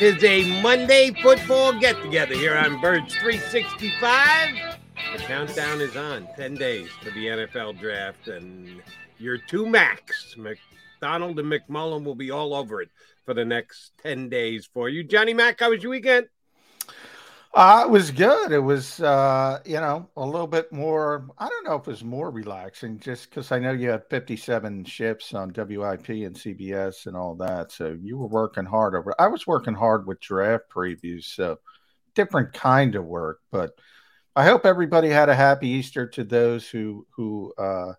Is a Monday football get together here on Birds 365. The countdown is on 10 days to the NFL draft, and your two Macs, McDonald and McMullen, will be all over it for the next 10 days for you. Johnny Mac, how was your weekend? Uh, it was good. It was, uh, you know, a little bit more. I don't know if it was more relaxing, just because I know you had 57 ships on WIP and CBS and all that. So you were working hard over. I was working hard with draft previews, so different kind of work. But I hope everybody had a happy Easter to those who who uh,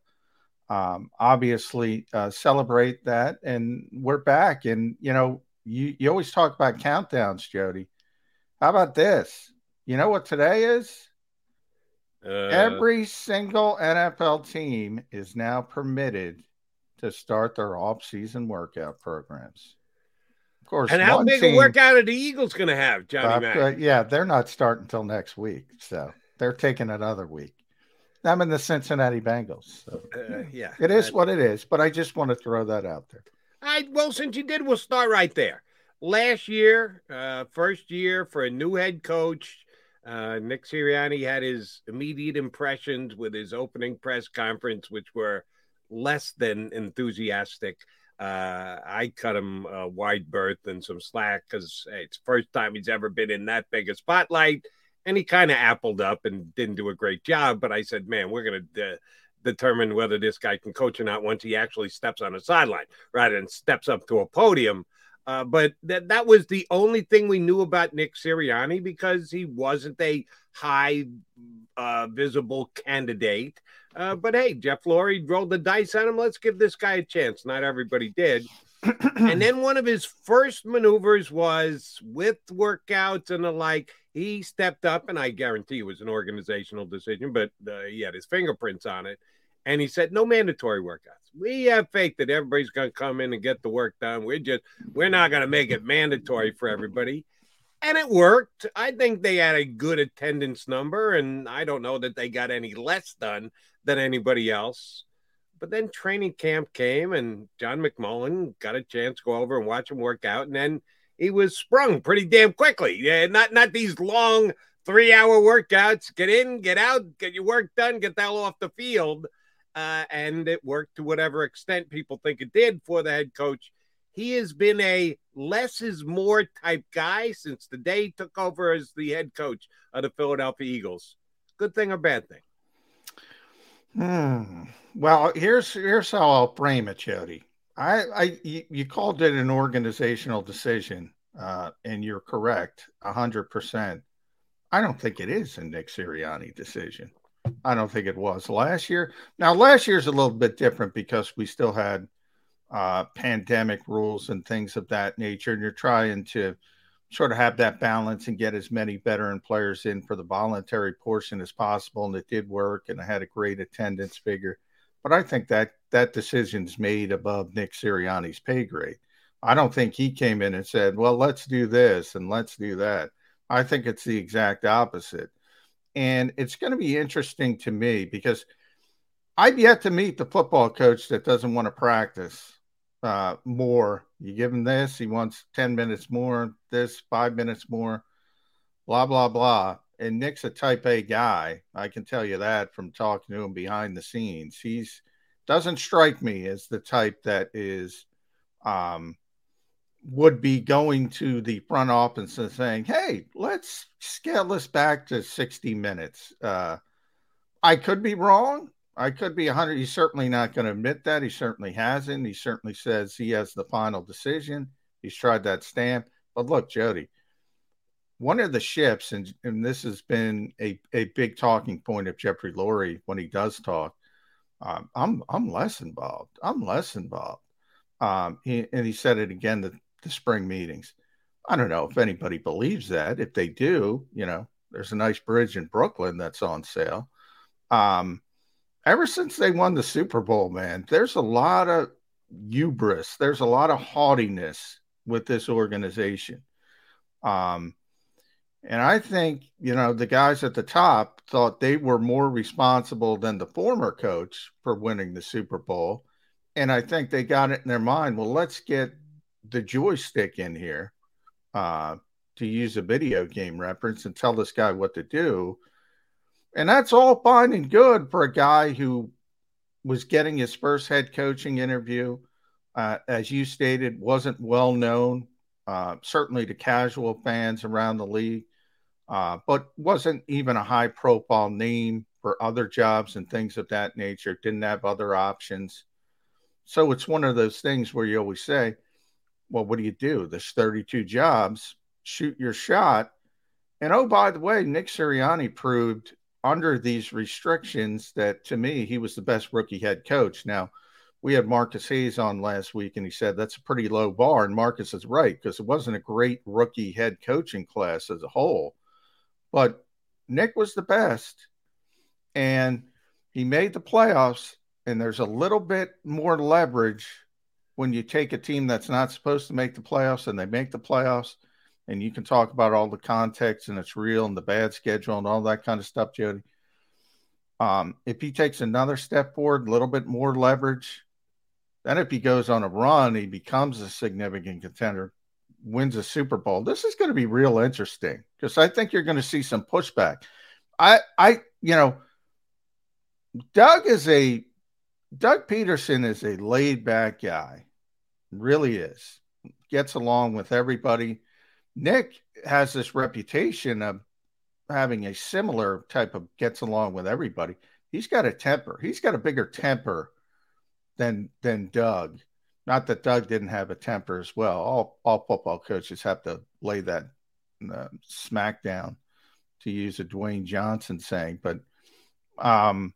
um, obviously uh, celebrate that. And we're back. And you know, you you always talk about countdowns, Jody how about this? You know what today is? Uh, Every single NFL team is now permitted to start their off-season workout programs. Of course, and how big team, a workout are the Eagles going to have, Johnny? Uh, yeah, they're not starting until next week, so they're taking another week. I'm in the Cincinnati Bengals. So. Uh, yeah, it is what it is. But I just want to throw that out there. I well, since you did, we'll start right there last year, uh, first year for a new head coach, uh, Nick Sirianni had his immediate impressions with his opening press conference, which were less than enthusiastic. Uh, I cut him a wide berth and some slack because hey, it's first time he's ever been in that big a spotlight. And he kind of appled up and didn't do a great job. But I said, man, we're going to de- determine whether this guy can coach or not once he actually steps on a sideline rather than steps up to a podium. Uh, but that that was the only thing we knew about Nick Sirianni because he wasn't a high uh, visible candidate. Uh, but hey, Jeff Lurie rolled the dice on him. Let's give this guy a chance. Not everybody did. and then one of his first maneuvers was with workouts and the like. He stepped up, and I guarantee it was an organizational decision, but uh, he had his fingerprints on it. And he said, no mandatory workouts. We have faith that everybody's going to come in and get the work done. We're just, we're not going to make it mandatory for everybody. And it worked. I think they had a good attendance number, and I don't know that they got any less done than anybody else. But then training camp came, and John McMullen got a chance to go over and watch him work out. And then he was sprung pretty damn quickly. Yeah, not not these long three hour workouts. Get in, get out, get your work done, get the hell off the field uh, and it worked to whatever extent people think it did for the head coach. He has been a less is more type guy since the day he took over as the head coach of the Philadelphia Eagles. Good thing or bad thing? Hmm. Well, here's here's how I'll frame it, Jody. I, I you called it an organizational decision, uh, and you're correct, hundred percent. I don't think it is a Nick Sirianni decision. I don't think it was last year. Now, last year's a little bit different because we still had uh, pandemic rules and things of that nature, and you're trying to sort of have that balance and get as many veteran players in for the voluntary portion as possible. And it did work, and I had a great attendance figure. But I think that that decision's made above Nick Sirianni's pay grade. I don't think he came in and said, "Well, let's do this and let's do that." I think it's the exact opposite. And it's going to be interesting to me because I've yet to meet the football coach that doesn't want to practice uh, more. You give him this, he wants 10 minutes more, this, five minutes more, blah, blah, blah. And Nick's a type A guy. I can tell you that from talking to him behind the scenes. He's doesn't strike me as the type that is um, would be going to the front office and saying, "Hey, let's scale this back to 60 minutes." Uh, I could be wrong. I could be 100. He's certainly not going to admit that. He certainly hasn't. He certainly says he has the final decision. He's tried that stamp. But look, Jody, one of the ships, and, and this has been a, a big talking point of Jeffrey Lurie when he does talk. Um, I'm I'm less involved. I'm less involved. Um, he, and he said it again that the spring meetings. I don't know if anybody believes that. If they do, you know, there's a nice bridge in Brooklyn that's on sale. Um, ever since they won the Super Bowl, man, there's a lot of hubris. There's a lot of haughtiness with this organization. Um, and I think, you know, the guys at the top thought they were more responsible than the former coach for winning the Super Bowl. And I think they got it in their mind well, let's get the joystick in here uh, to use a video game reference and tell this guy what to do. And that's all fine and good for a guy who was getting his first head coaching interview. Uh, as you stated, wasn't well known, uh, certainly to casual fans around the league uh, but wasn't even a high profile name for other jobs and things of that nature, didn't have other options. So it's one of those things where you always say, well, what do you do? There's 32 jobs, shoot your shot. And oh, by the way, Nick Sirianni proved under these restrictions that to me, he was the best rookie head coach. Now, we had Marcus Hayes on last week, and he said that's a pretty low bar. And Marcus is right because it wasn't a great rookie head coaching class as a whole. But Nick was the best, and he made the playoffs. And there's a little bit more leverage when you take a team that's not supposed to make the playoffs and they make the playoffs. And you can talk about all the context and it's real and the bad schedule and all that kind of stuff, Jody. Um, if he takes another step forward, a little bit more leverage, then if he goes on a run, he becomes a significant contender wins a Super Bowl, this is going to be real interesting because I think you're going to see some pushback. I, I, you know, Doug is a Doug Peterson is a laid back guy, really is. Gets along with everybody. Nick has this reputation of having a similar type of gets along with everybody. He's got a temper. He's got a bigger temper than than Doug. Not that Doug didn't have a temper as well. All all football coaches have to lay that uh, smack down, to use a Dwayne Johnson saying. But um,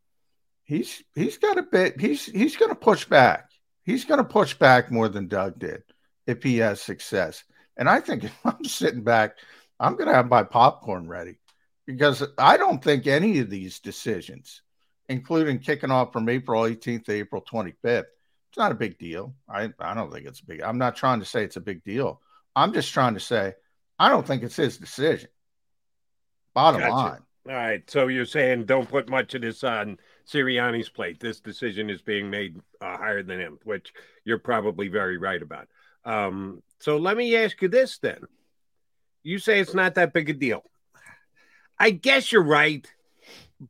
he's he's got a bit. He's he's going to push back. He's going to push back more than Doug did if he has success. And I think if I'm sitting back, I'm going to have my popcorn ready because I don't think any of these decisions, including kicking off from April 18th to April 25th, it's not a big deal. I, I don't think it's big. I'm not trying to say it's a big deal. I'm just trying to say I don't think it's his decision. Bottom gotcha. line. All right. So you're saying don't put much of this on Sirianni's plate. This decision is being made uh, higher than him, which you're probably very right about. Um, so let me ask you this then. You say it's not that big a deal. I guess you're right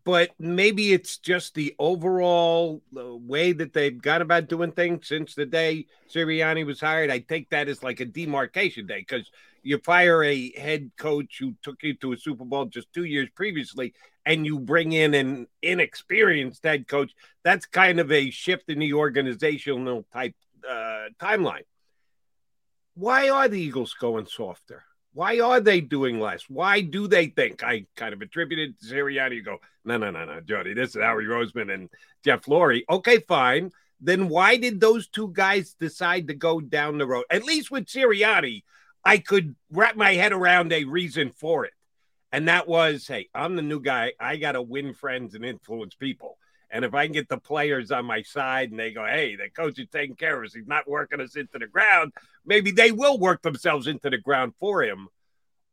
but maybe it's just the overall way that they've gone about doing things since the day Sirianni was hired. I take that as like a demarcation day because you fire a head coach who took you to a Super Bowl just two years previously, and you bring in an inexperienced head coach. That's kind of a shift in the organizational type uh, timeline. Why are the Eagles going softer? Why are they doing less? Why do they think? I kind of attributed to Sirianni. You go, no, no, no, no, Jody. This is Howie Roseman and Jeff Lurie. Okay, fine. Then why did those two guys decide to go down the road? At least with Sirianni, I could wrap my head around a reason for it. And that was, hey, I'm the new guy. I got to win friends and influence people. And if I can get the players on my side and they go, hey, the coach is taking care of us, he's not working us into the ground, maybe they will work themselves into the ground for him.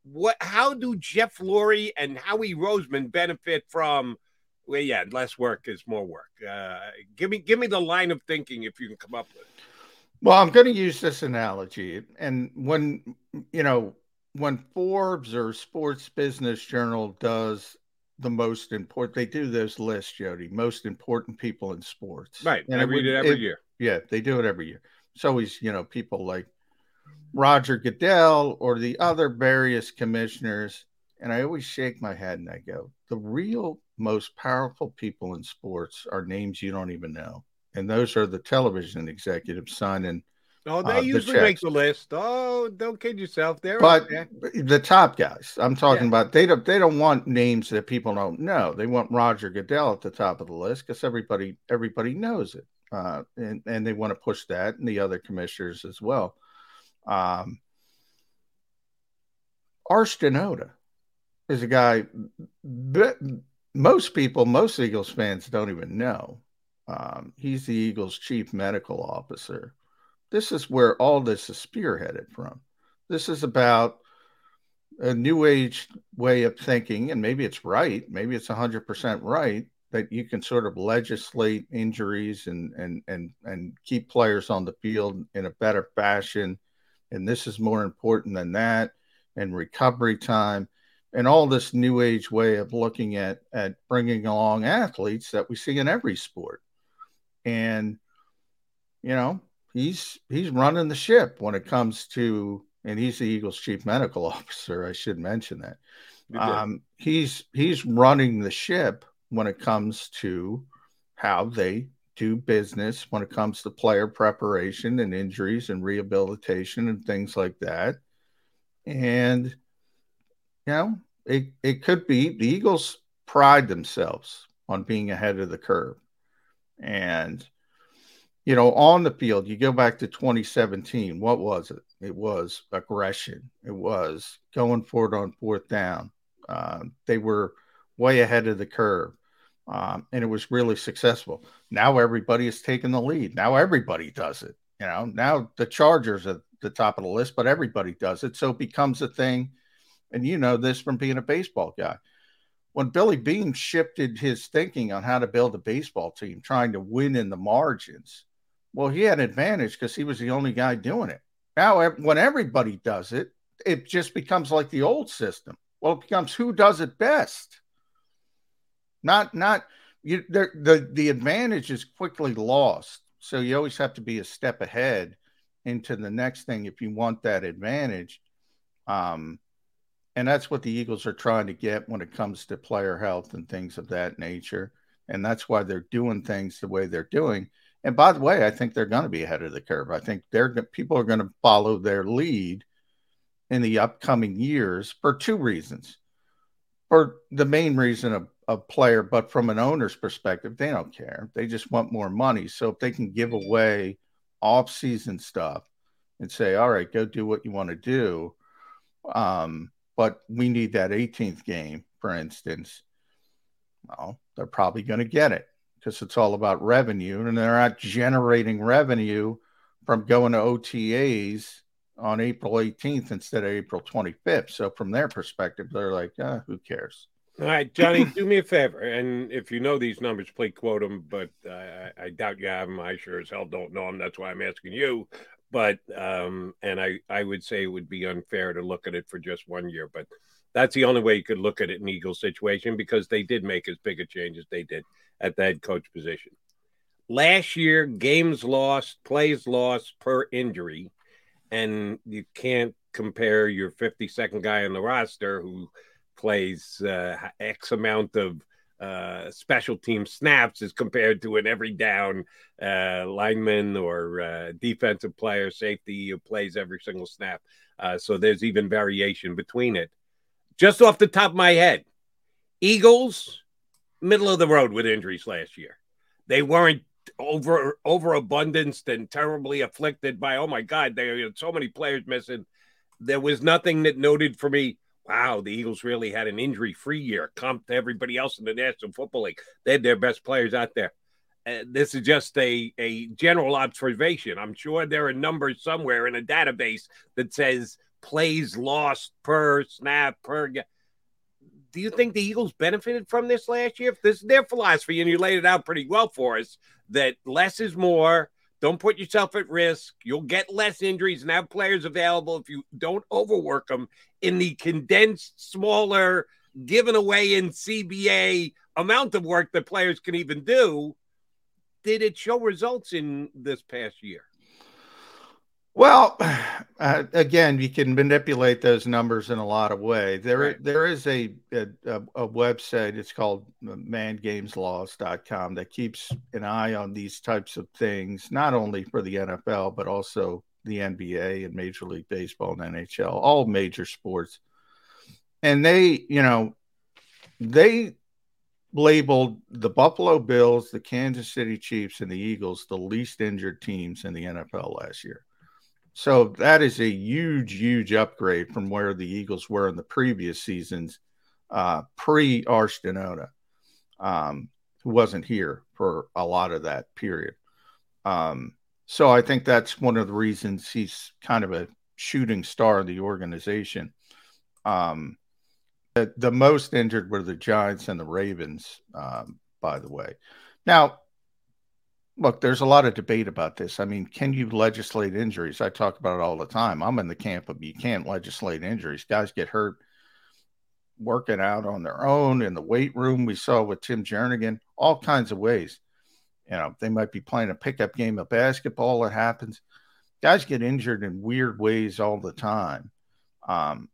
What how do Jeff Lurie and Howie Roseman benefit from well, yeah, less work is more work. Uh, give me give me the line of thinking if you can come up with it. Well, I'm going to use this analogy. And when you know, when Forbes or Sports Business Journal does the most important. They do those lists, Jody. Most important people in sports. Right. And I read it, it every it, year. Yeah, they do it every year. It's always, you know, people like Roger Goodell or the other various commissioners. And I always shake my head and I go, the real most powerful people in sports are names you don't even know. And those are the television executives signing Oh, they uh, usually the make the list. Oh, don't kid yourself. There, but the top guys, I'm talking yeah. about, they don't they don't want names that people don't know. They want Roger Goodell at the top of the list because everybody everybody knows it, uh, and and they want to push that, and the other commissioners as well. Um, Arsh Dhanota is a guy most people, most Eagles fans don't even know. Um, he's the Eagles' chief medical officer. This is where all this is spearheaded from. This is about a new age way of thinking, and maybe it's right, maybe it's 100% right that you can sort of legislate injuries and and and and keep players on the field in a better fashion and this is more important than that and recovery time and all this new age way of looking at at bringing along athletes that we see in every sport and you know he's he's running the ship when it comes to and he's the Eagles chief medical officer. I should mention that. Um, he's he's running the ship when it comes to how they do business when it comes to player preparation and injuries and rehabilitation and things like that. And you know, it it could be the Eagles pride themselves on being ahead of the curve. And you know, on the field, you go back to 2017, what was it? It was aggression. It was going for it on fourth down. Uh, they were way ahead of the curve, um, and it was really successful. Now everybody is taking the lead. Now everybody does it. You know, now the Chargers are the top of the list, but everybody does it. So it becomes a thing. And you know this from being a baseball guy. When Billy Beane shifted his thinking on how to build a baseball team, trying to win in the margins, well, he had an advantage because he was the only guy doing it. Now, when everybody does it, it just becomes like the old system. Well, it becomes who does it best. Not, not you. The the, the advantage is quickly lost. So you always have to be a step ahead into the next thing if you want that advantage. Um, and that's what the Eagles are trying to get when it comes to player health and things of that nature. And that's why they're doing things the way they're doing. And by the way, I think they're going to be ahead of the curve. I think they're people are going to follow their lead in the upcoming years for two reasons. For the main reason of, a player, but from an owner's perspective, they don't care. They just want more money. So if they can give away off-season stuff and say, "All right, go do what you want to do," um, but we need that 18th game, for instance. Well, they're probably going to get it because it's all about revenue, and they're not generating revenue from going to OTAs on April 18th instead of April 25th. So from their perspective, they're like, ah, who cares? All right, Johnny, do me a favor, and if you know these numbers, please quote them. But uh, I doubt you have them. I sure as hell don't know them. That's why I'm asking you. But um, and I I would say it would be unfair to look at it for just one year. But that's the only way you could look at it in Eagles situation because they did make as big a change as they did at the head coach position. Last year, games lost, plays lost per injury, and you can't compare your 52nd guy on the roster who plays uh, X amount of uh, special team snaps as compared to an every down uh, lineman or uh, defensive player, safety who plays every single snap. Uh, so there's even variation between it. Just off the top of my head, Eagles middle of the road with injuries last year. They weren't over overabundance and terribly afflicted by oh my god, there are so many players missing. There was nothing that noted for me. Wow, the Eagles really had an injury-free year, comp to everybody else in the National Football League. They had their best players out there. Uh, this is just a, a general observation. I'm sure there are numbers somewhere in a database that says plays lost per snap per do you think the Eagles benefited from this last year? If this is their philosophy, and you laid it out pretty well for us, that less is more. Don't put yourself at risk. You'll get less injuries and have players available if you don't overwork them in the condensed, smaller, given away in CBA amount of work that players can even do. Did it show results in this past year? Well, uh, again, you can manipulate those numbers in a lot of ways. There, right. there is a, a, a website. It's called mangameslost.com that keeps an eye on these types of things, not only for the NFL but also the NBA and Major League Baseball and NHL, all major sports. And they, you know, they labeled the Buffalo Bills, the Kansas City Chiefs, and the Eagles the least injured teams in the NFL last year So that is a huge, huge upgrade from where the Eagles were in the previous seasons, uh, pre Arshton um, who wasn't here for a lot of that period. Um, so I think that's one of the reasons he's kind of a shooting star of the organization. Um, the, the most injured were the Giants and the Ravens, um, by the way. Now, look, there's a lot of debate about this. I mean, can you legislate injuries? I talk about it all the time. I'm in the camp of you can't legislate injuries. Guys get hurt working out on their own in the weight room. We saw with Tim Jernigan, all kinds of ways. You know, they might be playing a pickup game of basketball. It happens. Guys get injured in weird ways all the time. Um,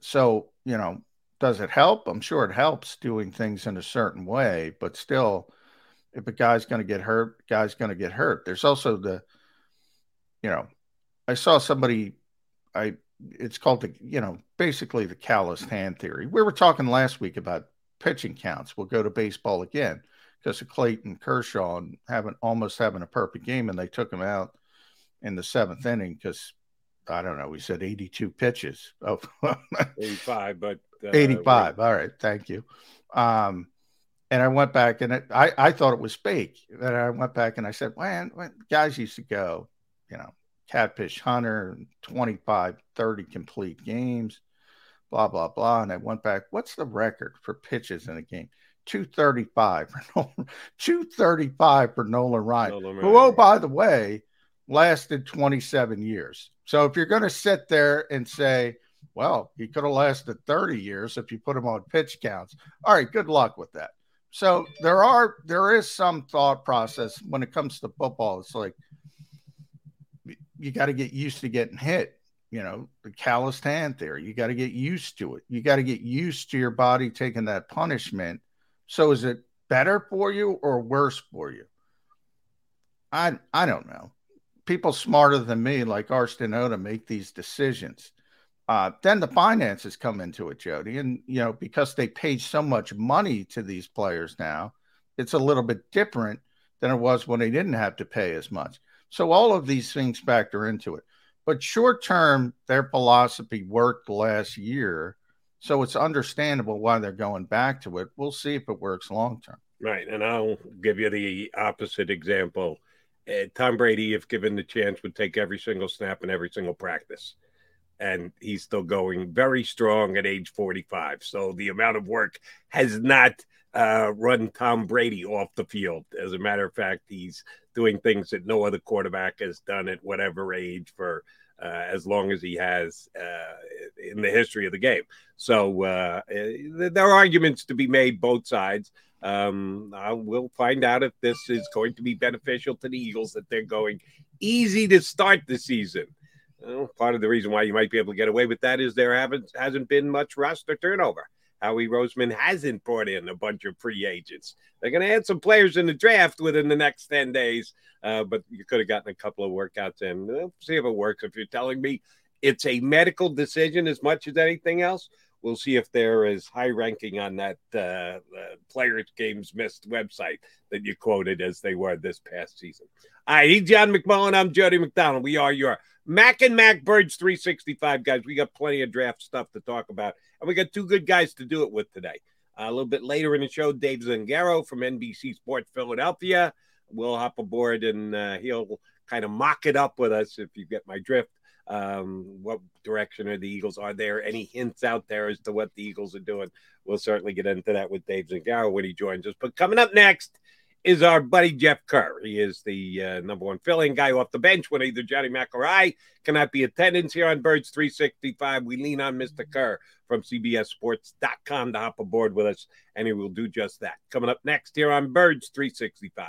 so, you know, does it help? I'm sure it helps doing things in a certain way, but still, if a guy's going to get hurt, guy's going to get hurt. There's also the, you know, I saw somebody, I, it's called the, you know, basically the calloused hand theory. We were talking last week about pitching counts. We'll go to baseball again because of Clayton Kershaw and having almost having a perfect game, and they took him out in the seventh inning because I don't know. We said 82 pitches. Oh, 85, but uh, 85. All right, thank you. Um, and I went back and it, I I thought it was fake. Then I went back and I said, man, guys used to go, you know, catfish hunter, 25, 30 complete games, blah blah blah. And I went back. What's the record for pitches in a game? 235 for Nolan, 235 for Nolan Ryan, Nolan who, oh, by the way, lasted 27 years. So if you're going to sit there and say, well, he could have lasted 30 years if you put him on pitch counts. All right, good luck with that. So there are there is some thought process when it comes to football. It's like you got to get used to getting hit. You know, the calloused hand there. You got to get used to it. You got to get used to your body taking that punishment so is it better for you or worse for you? I I don't know. People smarter than me, like Arsh Dhanota, make these decisions. Uh, then the finances come into it, Jody, and you know because they paid so much money to these players now, it's a little bit different than it was when they didn't have to pay as much. So all of these things factor into it. But short term, their philosophy worked last year so it's understandable why they're going back to it. We'll see if it works long term. Right. And I'll give you the opposite example. Uh, Tom Brady, if given the chance, would take every single snap and every single practice. And he's still going very strong at age 45. So the amount of work has not uh, run Tom Brady off the field. As a matter of fact, he's doing things that no other quarterback has done at whatever age for uh, as long as he has uh, in the history of the game. So uh, there are arguments to be made both sides. Um, I will find out if this is going to be beneficial to the Eagles that they're going easy to start the season. Well, part of the reason why you might be able to get away with that is there haven't hasn't been much roster turnover. Howie Roseman hasn't brought in a bunch of free agents. They're going to add some players in the draft within the next 10 days, uh, but you could have gotten a couple of workouts in. We'll see if it works. If you're telling me it's a medical decision as much as anything else, we'll see if they're high ranking on that uh, uh, Players Games Missed website that you quoted as they were this past season. Right, he's John McMullen. I'm Jody McDonald. We are your Mac and Mac Birds 365 guys. We got plenty of draft stuff to talk about, and we got two good guys to do it with today. Uh, a little bit later in the show, Dave Zangaro from NBC Sports Philadelphia will hop aboard and uh, he'll kind of mock it up with us if you get my drift. Um, what direction are the Eagles? Are there any hints out there as to what the Eagles are doing? We'll certainly get into that with Dave Zangaro when he joins us. But coming up next is our buddy Jeff Kerr. He is the uh, number one filling guy off the bench when either Johnny Mac or I cannot be attendance here on Birds 365. We lean on Mr. Kerr from CBSSports.com to hop aboard with us, and he will do just that. Coming up next here on Birds 365.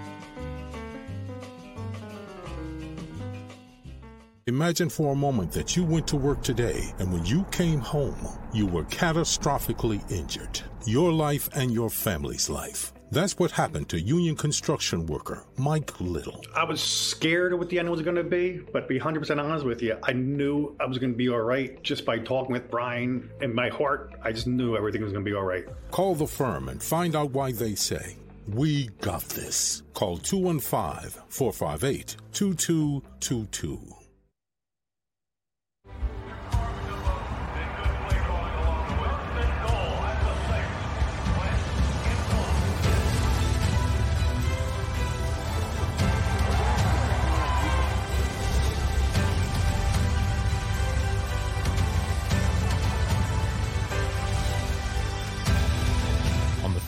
Imagine for a moment that you went to work today and when you came home, you were catastrophically injured. Your life and your family's life. That's what happened to union construction worker Mike Little. I was scared of what the end was going to be, but to be 100% honest with you, I knew I was going to be all right just by talking with Brian. In my heart, I just knew everything was going to be all right. Call the firm and find out why they say, We got this. Call 215 458 2222.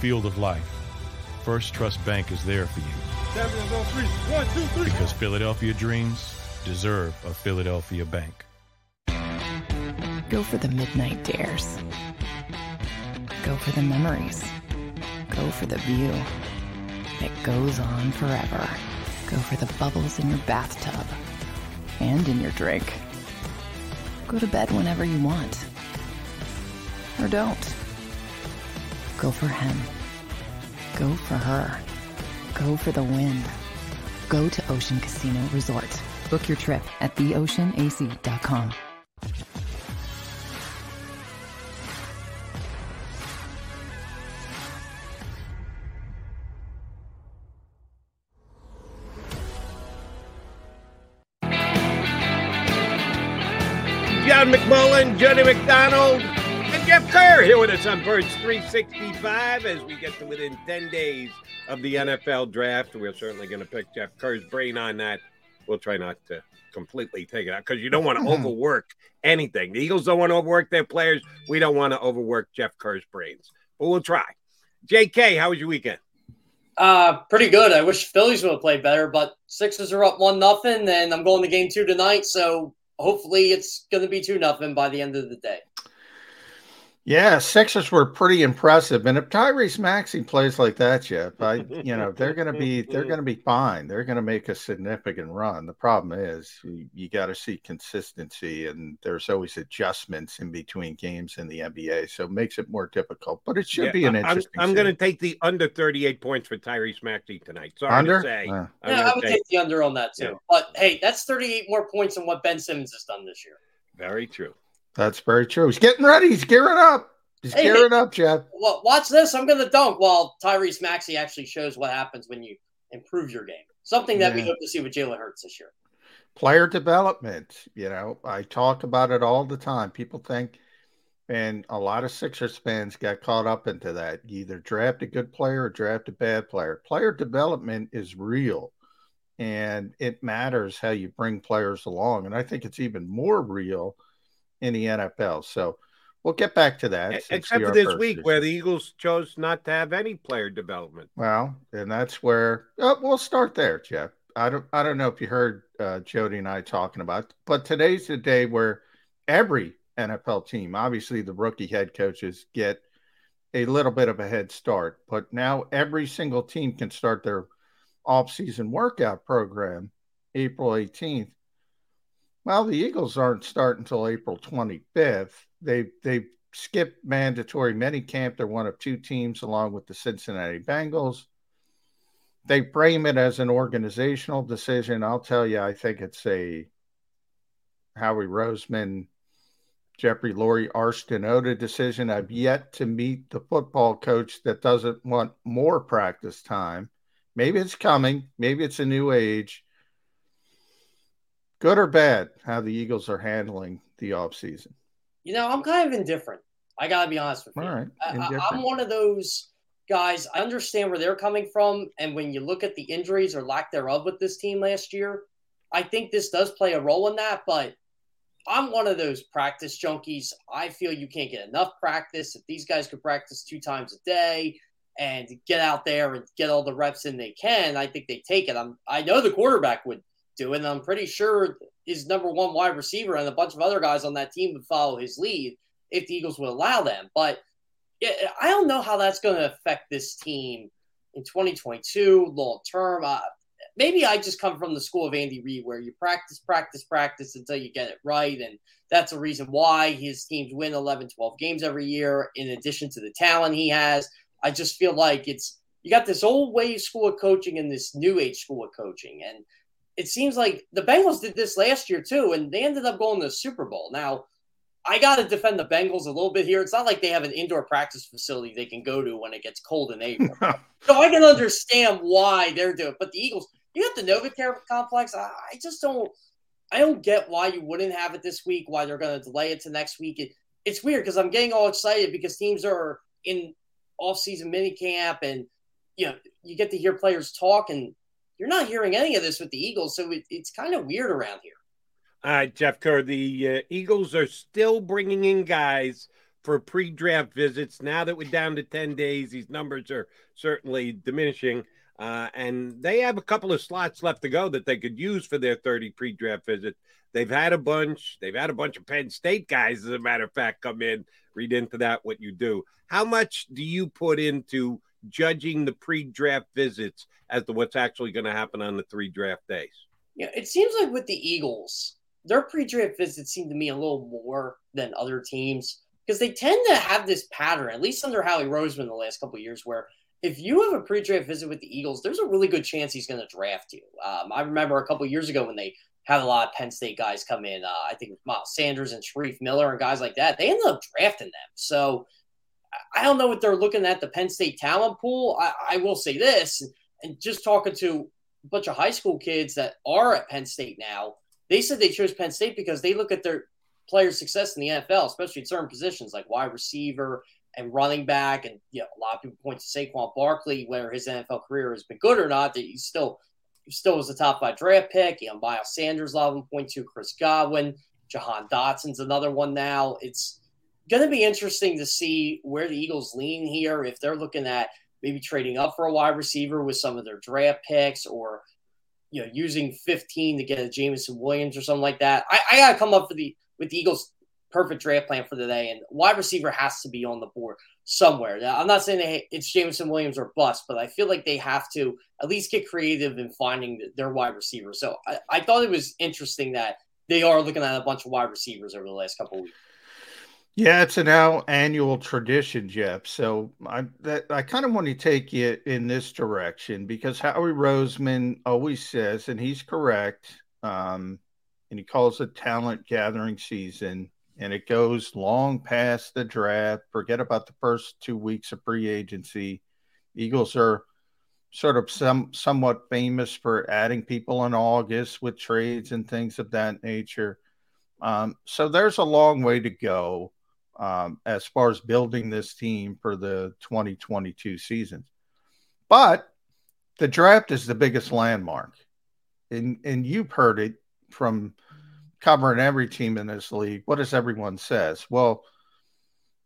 Field of life, First Trust Bank is there for you. One, two, three. Because Philadelphia dreams deserve a Philadelphia bank. Go for the midnight dares. Go for the memories. Go for the view that goes on forever. Go for the bubbles in your bathtub and in your drink. Go to bed whenever you want. Or don't. Go for him. Go for her. Go for the win. Go to Ocean Casino Resort. Book your trip at theoceanac.com. John McMullen, Johnny McDonald, Jeff Kerr here with us on Birds 365 as we get to within 10 days of the NFL draft. We're certainly going to pick Jeff Kerr's brain on that. We'll try not to completely take it out because you don't want to overwork anything. The Eagles don't want to overwork their players. We don't want to overwork Jeff Kerr's brains, but we'll try. JK, how was your weekend? Uh, pretty good. I wish Phillies would have played better, but Sixers are up one nothing, and I'm going to game two tonight. So hopefully, it's going to be two nothing by the end of the day. Yeah, Sixers were pretty impressive, and if Tyrese Maxey plays like that, Jeff, I, you know, they're going to be they're going to be fine. They're going to make a significant run. The problem is you, you got to see consistency, and there's always adjustments in between games in the NBA, so it makes it more difficult. But it should Yeah, be an I- interesting. I'm, I'm going to take the under 38 points for Tyrese Maxey tonight. Sorry Under? to say. Uh. I'm Yeah, gonna I would take- take the under on that too. Yeah. But hey, that's 38 more points than what Ben Simmons has done this year. Very true. That's very true. He's getting ready. He's gearing up. He's Hey, gearing up, Jeff. Well, watch this. I'm going to dunk while Tyrese Maxey actually shows what happens when you improve your game. Something that we hope to see with Jalen Hurts this year. player development. You know, I talk about it all the time. People think, and a lot of Sixers fans got caught up into that. You either draft a good player or draft a bad player. Player development is real, and it matters how you bring players along. And I think it's even more real in the NFL. So we'll get back to that. Except for this week this where the Eagles chose not to have any player development. well, and that's where oh, we'll start there, Jeff. I don't I don't know if you heard uh, Jody and I talking about, but today's the day where every NFL team, obviously the rookie head coaches, get a little bit of a head start. But now every single team can start their off-season workout program April 18th. Well, the Eagles aren't starting until April 25th. They they skipped mandatory minicamp. They're one of two teams, along with the Cincinnati Bengals. They frame it as an organizational decision. I'll tell you, I think it's a Howie Roseman, Jeffrey Lurie, Arsh Dhanota decision. I've yet to meet the football coach that doesn't want more practice time. Maybe it's coming. Maybe it's a new age. Good or bad, how the Eagles are handling the offseason. You know, I'm kind of indifferent. I got to be honest with you. All right. I. I'm one of those guys. I understand where they're coming from, and when you look at the injuries or lack thereof with this team last year, I think this does play a role in that, but I'm one of those practice junkies. I feel you can't get enough practice. If these guys could practice two times a day and get out there and get all the reps in they can, I think they take it. I'm I know the quarterback would do and I'm pretty sure his number one wide receiver and a bunch of other guys on that team would follow his lead if the Eagles would allow them. But I don't know how that's going to affect this team in 2022 long term. Uh, maybe I just come from the school of Andy Reid, where you practice, practice, practice until you get it right. And that's a reason why his teams win 11, 12 games every year, in addition to the talent he has. I just feel like it's you got this old wave school of coaching and this new age school of coaching. And it seems like the Bengals did this last year too, and they ended up going to the Super Bowl. Now, I got to defend the Bengals a little bit here. It's not like they have an indoor practice facility they can go to when it gets cold in April. so I can understand why they're doing it. But the Eagles, you have the NovaCare complex. I, I just don't. I don't get why you wouldn't have it this week. Why they're going to delay it to next week. It, it's weird because I'm getting all excited because teams are in off-season minicamp, and you know you get to hear players talk, and you're not hearing any of this with the Eagles. So it, it's kind of weird around here. All right, Jeff Kerr. The uh, Eagles are still bringing in guys for pre-draft visits. Now that we're down to ten days, these numbers are certainly diminishing. Uh, and they have a couple of slots left to go that they could use for their 30 pre-draft visit. They've had a bunch. They've had a bunch of Penn State guys, as a matter of fact, come in. Read into that what you do. How much do you put into judging the pre-draft visits as to what's actually going to happen on the three draft days? Yeah, it seems like with the Eagles, their pre-draft visits seem to me a little more than other teams because they tend to have this pattern, at least under Howie Roseman the last couple years, where – if you have a pre-draft visit with the Eagles, there's a really good chance he's going to draft you. Um, I remember a couple years ago when they had a lot of Penn State guys come in. Uh, I think Miles Sanders and Shareef Miller and guys like that. They ended up drafting them. So I don't know what they're looking at the Penn State talent pool. I, I will say this, and just talking to a bunch of high school kids that are at Penn State now, they said they chose Penn State because they look at their players' success in the NFL, especially in certain positions like wide receiver and running back. And you know, a lot of people point to Saquon Barkley, whether his NFL career has been good or not, that he's still he still was a top five draft pick. You know, Miles Sanders, a lot of them point to Chris Godwin, Jahan Dotson's another one now. It's going to be interesting to see where the Eagles lean here. If they're looking at maybe trading up for a wide receiver with some of their draft picks or you know using 15 to get a Jameson Williams or something like that. I, I gotta come up for the with the Eagles perfect draft plan for the day, and wide receiver has to be on the board somewhere. Now, I'm not saying they, it's Jameson Williams or bust, but I feel like they have to at least get creative in finding their wide receiver. So I, I thought it was interesting that they are looking at a bunch of wide receivers over the last couple weeks. Yeah, it's an now annual tradition, Jeff. So I that, I kind of want to take you in this direction because Howie Roseman always says, and he's correct, um, and he calls it talent gathering season and it goes long past the draft. Forget about the first two weeks of free agency. Eagles are sort of some somewhat famous for adding people in August with trades and things of that nature. Um, so there's a long way to go um, as far as building this team for the 2022 season. But the draft is the biggest landmark, and and you've heard it from covering every team in this league. What does everyone says? Well,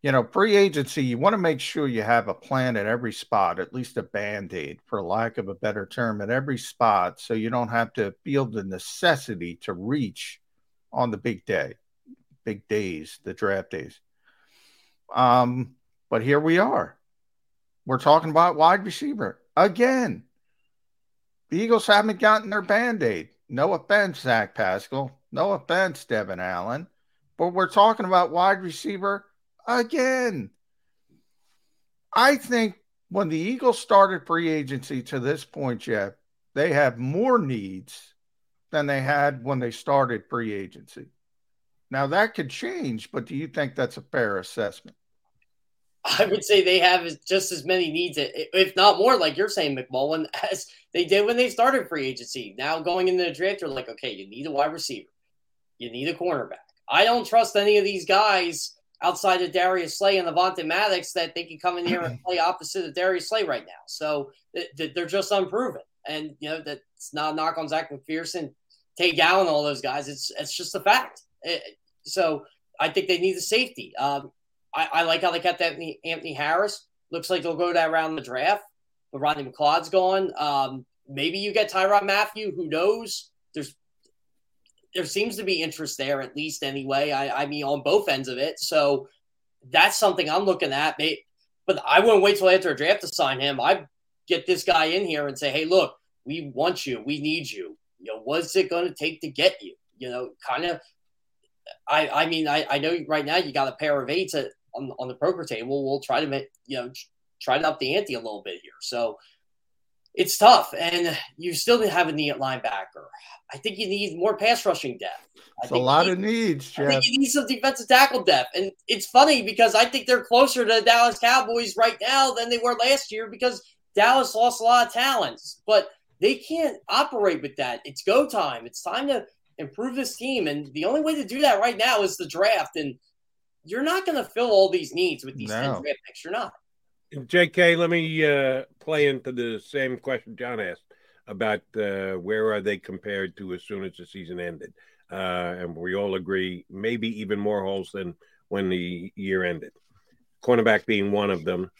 you know, free agency, you want to make sure you have a plan at every spot, at least a band aid, for lack of a better term, at every spot, so you don't have to feel the necessity to reach on the big day, big days, the draft days. Um, but here we are. We're talking about wide receiver again. The Eagles haven't gotten their band aid. No offense, Zach Pascal. No offense, Devon Allen, but we're talking about wide receiver again. I think when the Eagles started free agency to this point, Jeff, they have more needs than they had when they started free agency. Now that could change, but do you think that's a fair assessment? I would say they have just as many needs, if not more, like you're saying, McMullen, as they did when they started free agency. Now going into the draft, you're like, okay, you need a wide receiver. You need a cornerback. I don't trust any of these guys outside of Darius Slay and Avonte Maddox that they can come in here and play opposite of Darius Slay right now. So they're just unproven. And, you know, that's not a knock on Zech McPhearson. Tate Gallen, all those guys. It's it's just a fact. It, so I think they need the safety. Um, I, I, like how they kept Anthony, Anthony Harris. Looks like they'll go that round in the draft. But Rodney McLeod's gone. Um, maybe you get Tyrann Mathieu. Who knows? There's there seems to be interest there, at least anyway. I, I mean, on both ends of it. So that's something I'm looking at. But I wouldn't wait till after a draft to sign him. I get this guy in here and say, hey, look, we want you. We need you. You know, what's it going to take to get you? You know, kind of. I I mean, I, I know right now you got a pair of eights at, on on the poker table. We'll try to make you know try to up the ante a little bit here. So it's tough, and you still have a need at linebacker. I think you need more pass rushing depth. It's a lot need, of needs, Jeff. I think you need some defensive tackle depth, and it's funny because I think they're closer to the Dallas Cowboys right now than they were last year because Dallas lost a lot of talents, but they can't operate with that. It's go time. It's time to improve this team. And the only way to do that right now is the draft. And you're not going to fill all these needs with these no. 10 draft picks. You're not. JK, let me uh, play into the same question John asked about uh, where are they compared to as soon as the season ended. Uh, and we all agree, maybe even more holes than when the year ended. Cornerback being one of them.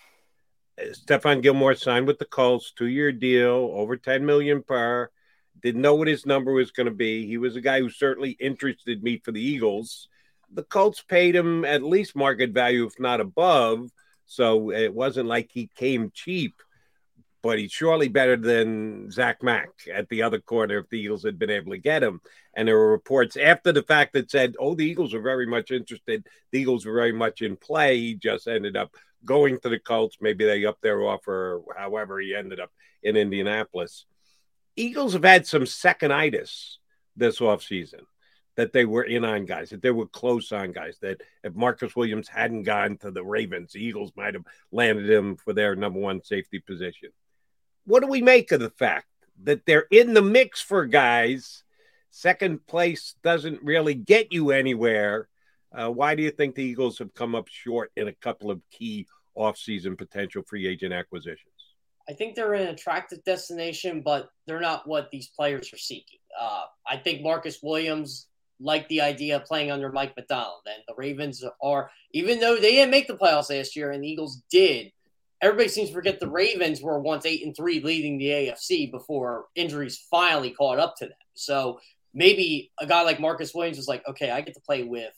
Stephon Gilmore signed with the Colts, two year deal, over 10 million per. Didn't know what his number was going to be. He was a guy who certainly interested me for the Eagles. The Colts paid him at least market value, if not above. So it wasn't like he came cheap, but he's surely better than Zach Mack at the other corner if the Eagles had been able to get him. And there were reports after the fact that said, oh, the Eagles were very much interested. The Eagles were very much in play. He just ended up going to the Colts. Maybe they upped their offer, however, he ended up in Indianapolis. Eagles have had some second-itis this offseason that they were in on guys, that they were close on guys, that if Marcus Williams hadn't gone to the Ravens, the Eagles might have landed him for their number one safety position. What do we make of the fact that they're in the mix for guys? Second place doesn't really get you anywhere. Uh, why do you think the Eagles have come up short in a couple of key offseason potential free agent acquisitions? I think they're an attractive destination, but they're not what these players are seeking. Uh, I think Marcus Williams liked the idea of playing under Mike Macdonald, and the Ravens are, even though they didn't make the playoffs last year and the Eagles did, everybody seems to forget the Ravens were once eight and three leading the AFC before injuries finally caught up to them. So maybe a guy like Marcus Williams was like, okay, I get to play with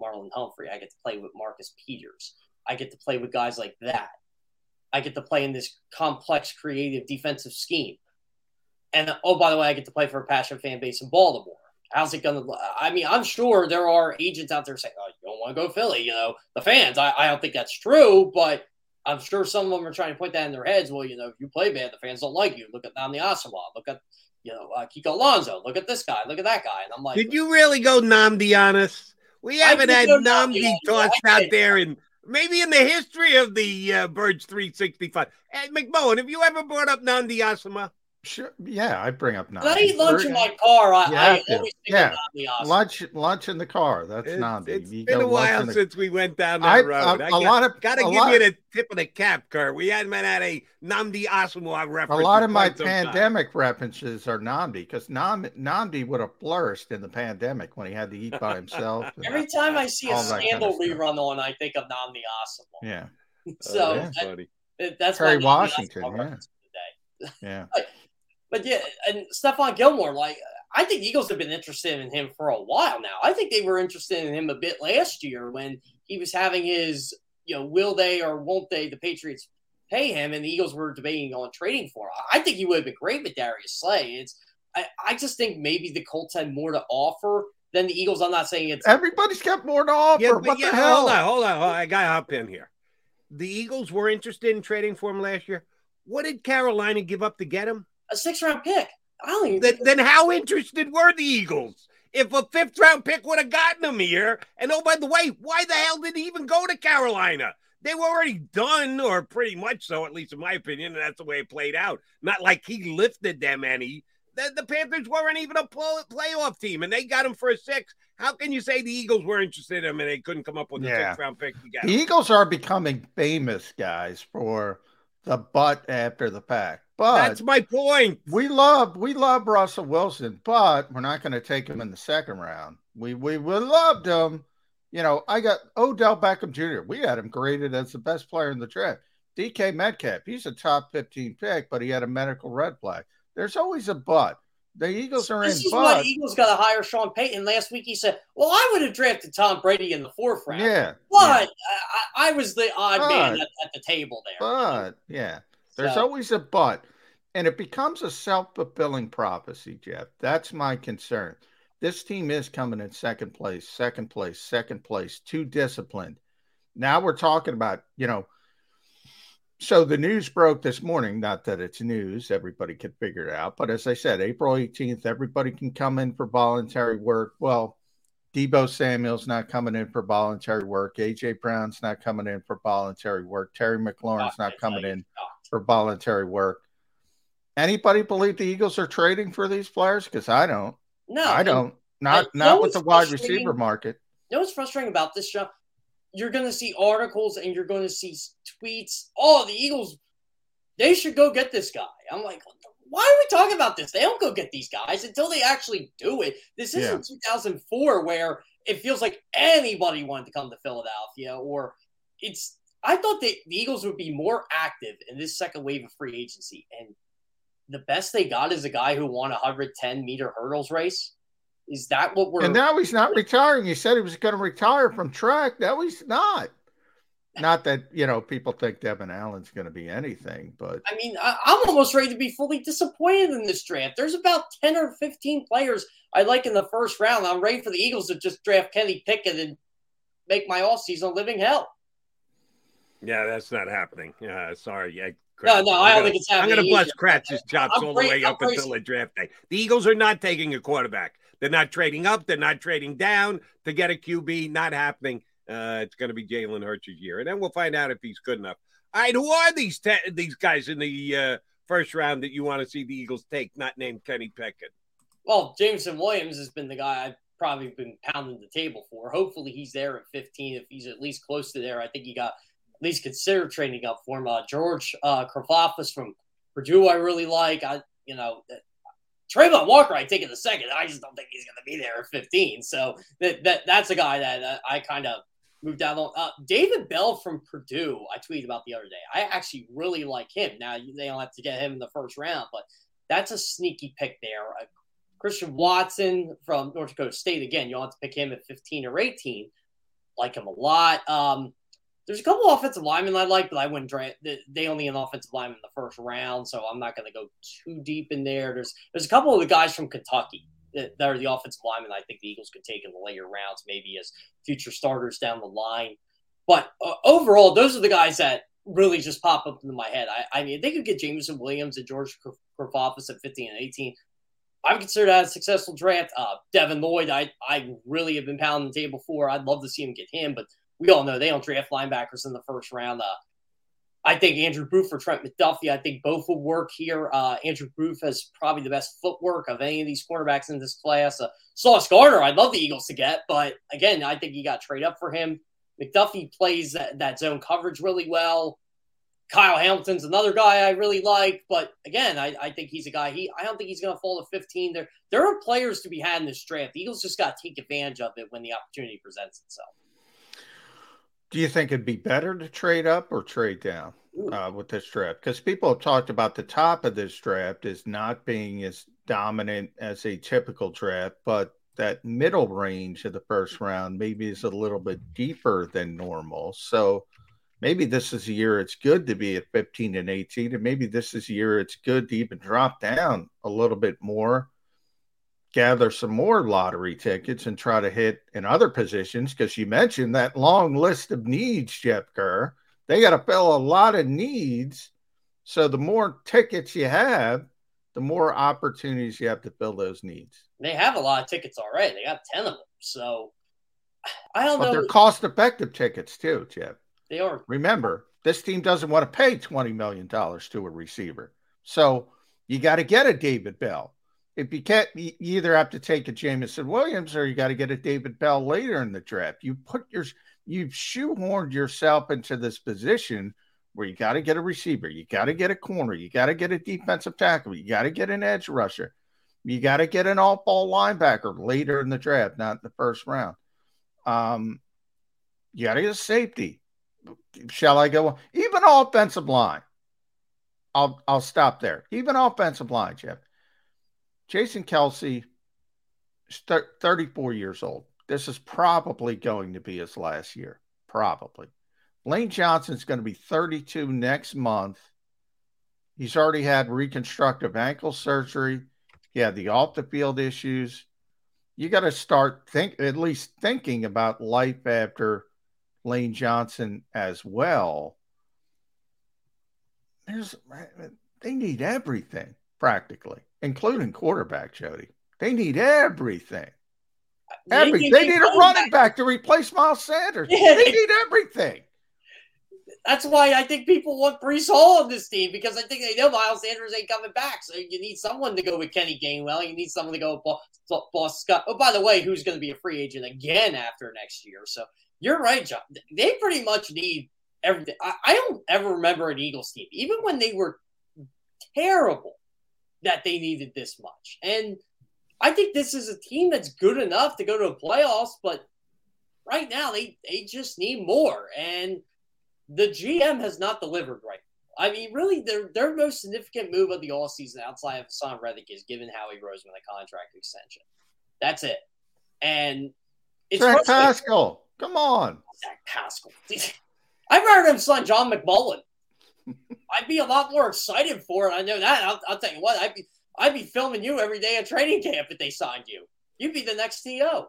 Marlon Humphrey. I get to play with Marcus Peters. I get to play with guys like that. I get to play in this complex, creative defensive scheme. And oh, by the way, I get to play for a passionate fan base in Baltimore. How's it going to? I mean, I'm sure there are agents out there saying, "Oh, you don't want to go Philly." You know, the fans. I, I don't think that's true, but I'm sure some of them are trying to put that in their heads. Well, you know, if you play bad, the fans don't like you. Look at Nnamdi Asomugha. Look at you know uh, Kiko Alonso. Look at this guy. Look at that guy. And I'm like, did you really go Nnamdi on us? We haven't had Nnamdi tossed out there in maybe in the history of the uh, Birds 365. Hey, McMullen, have you ever brought up Nnamdi Asomugha? Sure. Yeah, I bring up Nnamdi. I eat lunch in my car. I, I always yeah. lunch, lunch in the car. That's it's, Nnamdi. It's you been a while the... since we went down that I, road. A, a got, lot of gotta give lot... you the tip of the cap, Kurt. We hadn't had a Nnamdi Asomugha reference. A lot of my pandemic time. references are Nnamdi because Nnamdi would have flourished in the pandemic when he had to eat by himself. Every time I see a scandal kind of rerun on, I think of Nnamdi Asomugha. Yeah. so oh, yeah. That, that's Kerry Washington. Yeah. Yeah. But yeah, and Stephon Gilmore, like I think Eagles have been interested in him for a while now. I think they were interested in him a bit last year when he was having his, you know, will they or won't they the Patriots pay him, and the Eagles were debating on trading for him. I think he would have been great with Darius Slay. It's I, I just think maybe the Colts had more to offer than the Eagles. I'm not saying it's everybody's got more to offer. Yeah, what yeah, the hell? Hold on, hold on, hold on. I got to hop in here. The Eagles were interested in trading for him last year. What did Carolina give up to get him? A six round pick. I don't even then, then how interested were the Eagles? If a fifth round pick would have gotten him here, and oh, by the way, why the hell did he even go to Carolina? They were already done, or pretty much so, at least in my opinion, and that's the way it played out. Not like he lifted them any. The, the Panthers weren't even a playoff team, and they got him for a six. How can you say the Eagles were interested in him and they couldn't come up with a yeah. six round pick? The Eagles are becoming famous, guys, for the butt after the pack but that's my point. We love we love Russell Wilson, but we're not going to take him in the second round. We we we loved him. You know, I got Odell Beckham Jr. We had him graded as the best player in the draft. DK Metcalf, he's a top 15 pick, but he had a medical red flag. There's always a but. The Eagles are this in. is but, why the Eagles got to hire Sean Payton. Last week he said, "Well, I would have drafted Tom Brady in the fourth round." Yeah, but I, I was the odd But- man at, at the table there. But yeah, there's So- always a but. And it becomes a self fulfilling prophecy, Jeff. That's my concern. This team is coming in second place, second place, second place, too disciplined. Now we're talking about, you know, so the news broke this morning, not that it's news, everybody could figure it out. But as I said, April 18th, everybody can come in for voluntary work. Well, Deebo Samuel's not coming in for voluntary work. AJ Brown's not coming in for voluntary work. Terry McLaurin's not coming in for voluntary work. Anybody believe the Eagles are trading for these players? Because I don't. No, I don't. Not you not with the wide receiver market. You know what's frustrating about this show? You're going to see articles and you're going to see tweets. Oh, the Eagles, they should go get this guy. I'm like, why are we talking about this? They don't go get these guys until they actually do it. This isn't 2004 where it feels like anybody wanted to come to Philadelphia or it's. I thought that the Eagles would be more active in this second wave of free agency, and the best they got is a guy who won a 110 meter hurdles race. Is that what we're? And now he's not retiring. He said he was going to retire from track. Now he's not. Not that you know people think Devon Allen's going to be anything, but I mean, I, I'm almost ready to be fully disappointed in this draft. There's about 10 or 15 players I like in the first round. I'm ready for the Eagles to just draft Kenny Pickett and make my offseason a living hell. Yeah, that's not happening. Uh, sorry. Yeah, No, no, I don't I'm gonna- think it's happening. I'm going to bust. Kratz's chops I'm all the way I'm up until the draft day. The Eagles are not taking a quarterback. They're not trading up. They're not trading down to get a QB. Not happening. Uh, it's going to be Jalen Hurts' year, and then we'll find out if he's good enough. All right, who are these te- these guys in the uh, first round that you want to see the Eagles take? Not named Kenny Pickett. Well, Jameson Williams has been the guy I've probably been pounding the table for. Hopefully, he's there at 15. If he's at least close to there, I think you got least consider trading up for him. Uh, George uh, from Purdue, I really like. I, you know, Travon Walker, I take in the second. I just don't think he's going to be there at 15. So that, that that's a guy that uh, I kind of moved down on. Uh, David Bell from Purdue, I tweeted about the other day. I actually really like him. Now they don't have to get him in the first round, but that's a sneaky pick there. Uh, Christian Watson from North Dakota State. Again, you'll have to pick him at 15 or 18. Like him a lot. Um, there's a couple offensive linemen I like, but I wouldn't draft. They only an offensive lineman in the first round, so I'm not going to go too deep in there. There's there's a couple of the guys from Kentucky that, that are the offensive linemen I think the Eagles could take in the later rounds, maybe as future starters down the line. But uh, overall, those are the guys that really just pop up into my head. I, I mean, they could get Jameson Williams and George Karlaftis at 15 and 18. I would consider that a successful draft. Uh, Devin Lloyd, I, I really have been pounding the table for. I'd love to see him get him, but we all know they don't draft linebackers in the first round. Uh, I think Andrew Booth or Trent McDuffie, I think both will work here. Uh, Andrew Booth has probably the best footwork of any of these cornerbacks in this class. Uh, Sauce Gardner, I'd love the Eagles to get, but again, I think you got trade up for him. McDuffie plays that, that zone coverage really well. Kyle Hamilton's another guy I really like, but again, I, I think he's a guy. He I don't think he's going to fall to 15. There there are players to be had in this draft. The Eagles just got to take advantage of it when the opportunity presents itself. Do you think it'd be better to trade up or trade down uh, with this draft? Because people have talked about the top of this draft as not being as dominant as a typical draft, but that middle range of the first round maybe is a little bit deeper than normal. So maybe this is a year it's good to be at 15 and 18, and maybe this is a year it's good to even drop down a little bit more, gather some more lottery tickets, and try to hit in other positions. Because you mentioned that long list of needs, Jeff Kerr. They got to fill a lot of needs. So the more tickets you have, the more opportunities you have to fill those needs. They have a lot of tickets already. They got 10 of them. So I don't But know. they're cost effective tickets too, Jeff. They are. Remember, this team doesn't want to pay $20 million to a receiver. So you got to get a David Bell. If you can't, you either have to take a Jameson Williams or you got to get a David Bell later in the draft. You put your, you've shoehorned yourself into this position where you got to get a receiver, you got to get a corner, you got to get a defensive tackle, you got to get an edge rusher, you got to get an off ball linebacker later in the draft, not in the first round. Um, you got to get a safety. Shall I go? Even offensive line. I'll I'll stop there. Even offensive line, Jeff. Jason Kelce, 34 years old. This is probably going to be his last year. Probably. Lane Johnson's going to be 32 next month. He's already had reconstructive ankle surgery. He had the off the field issues. You got to start think at least thinking about life after Lane Johnson as well. There's they need everything practically, including quarterback, Jody. They need everything. Every, they, need a running back to replace Miles Sanders. Yeah, they, they need everything. That's why I think people want Breece Hall on this team because I think they know Miles Sanders ain't coming back. So you need someone to go with Kenny Gainwell. You need someone to go with Boss, Boss Scott. Oh, by the way, who's going to be a free agent again after next year? So you're right, John. They pretty much need everything. I, I don't ever remember an Eagles team, even when they were terrible, that they needed this much. And I think this is a team that's good enough to go to the playoffs, but right now they, they just need more. And the GM has not delivered right. I mean, really, their their most significant move of the all season outside of Haason Reddick is giving Howie Roseman a contract extension. That's it. And it's Zach Pascal. Come on. Zach Pascal. I've heard him son John McMullen. I'd be a lot more excited for it. I know that. I'll, I'll, tell you what. I'd be I'd be filming you every day at training camp if they signed you. You'd be the next TO.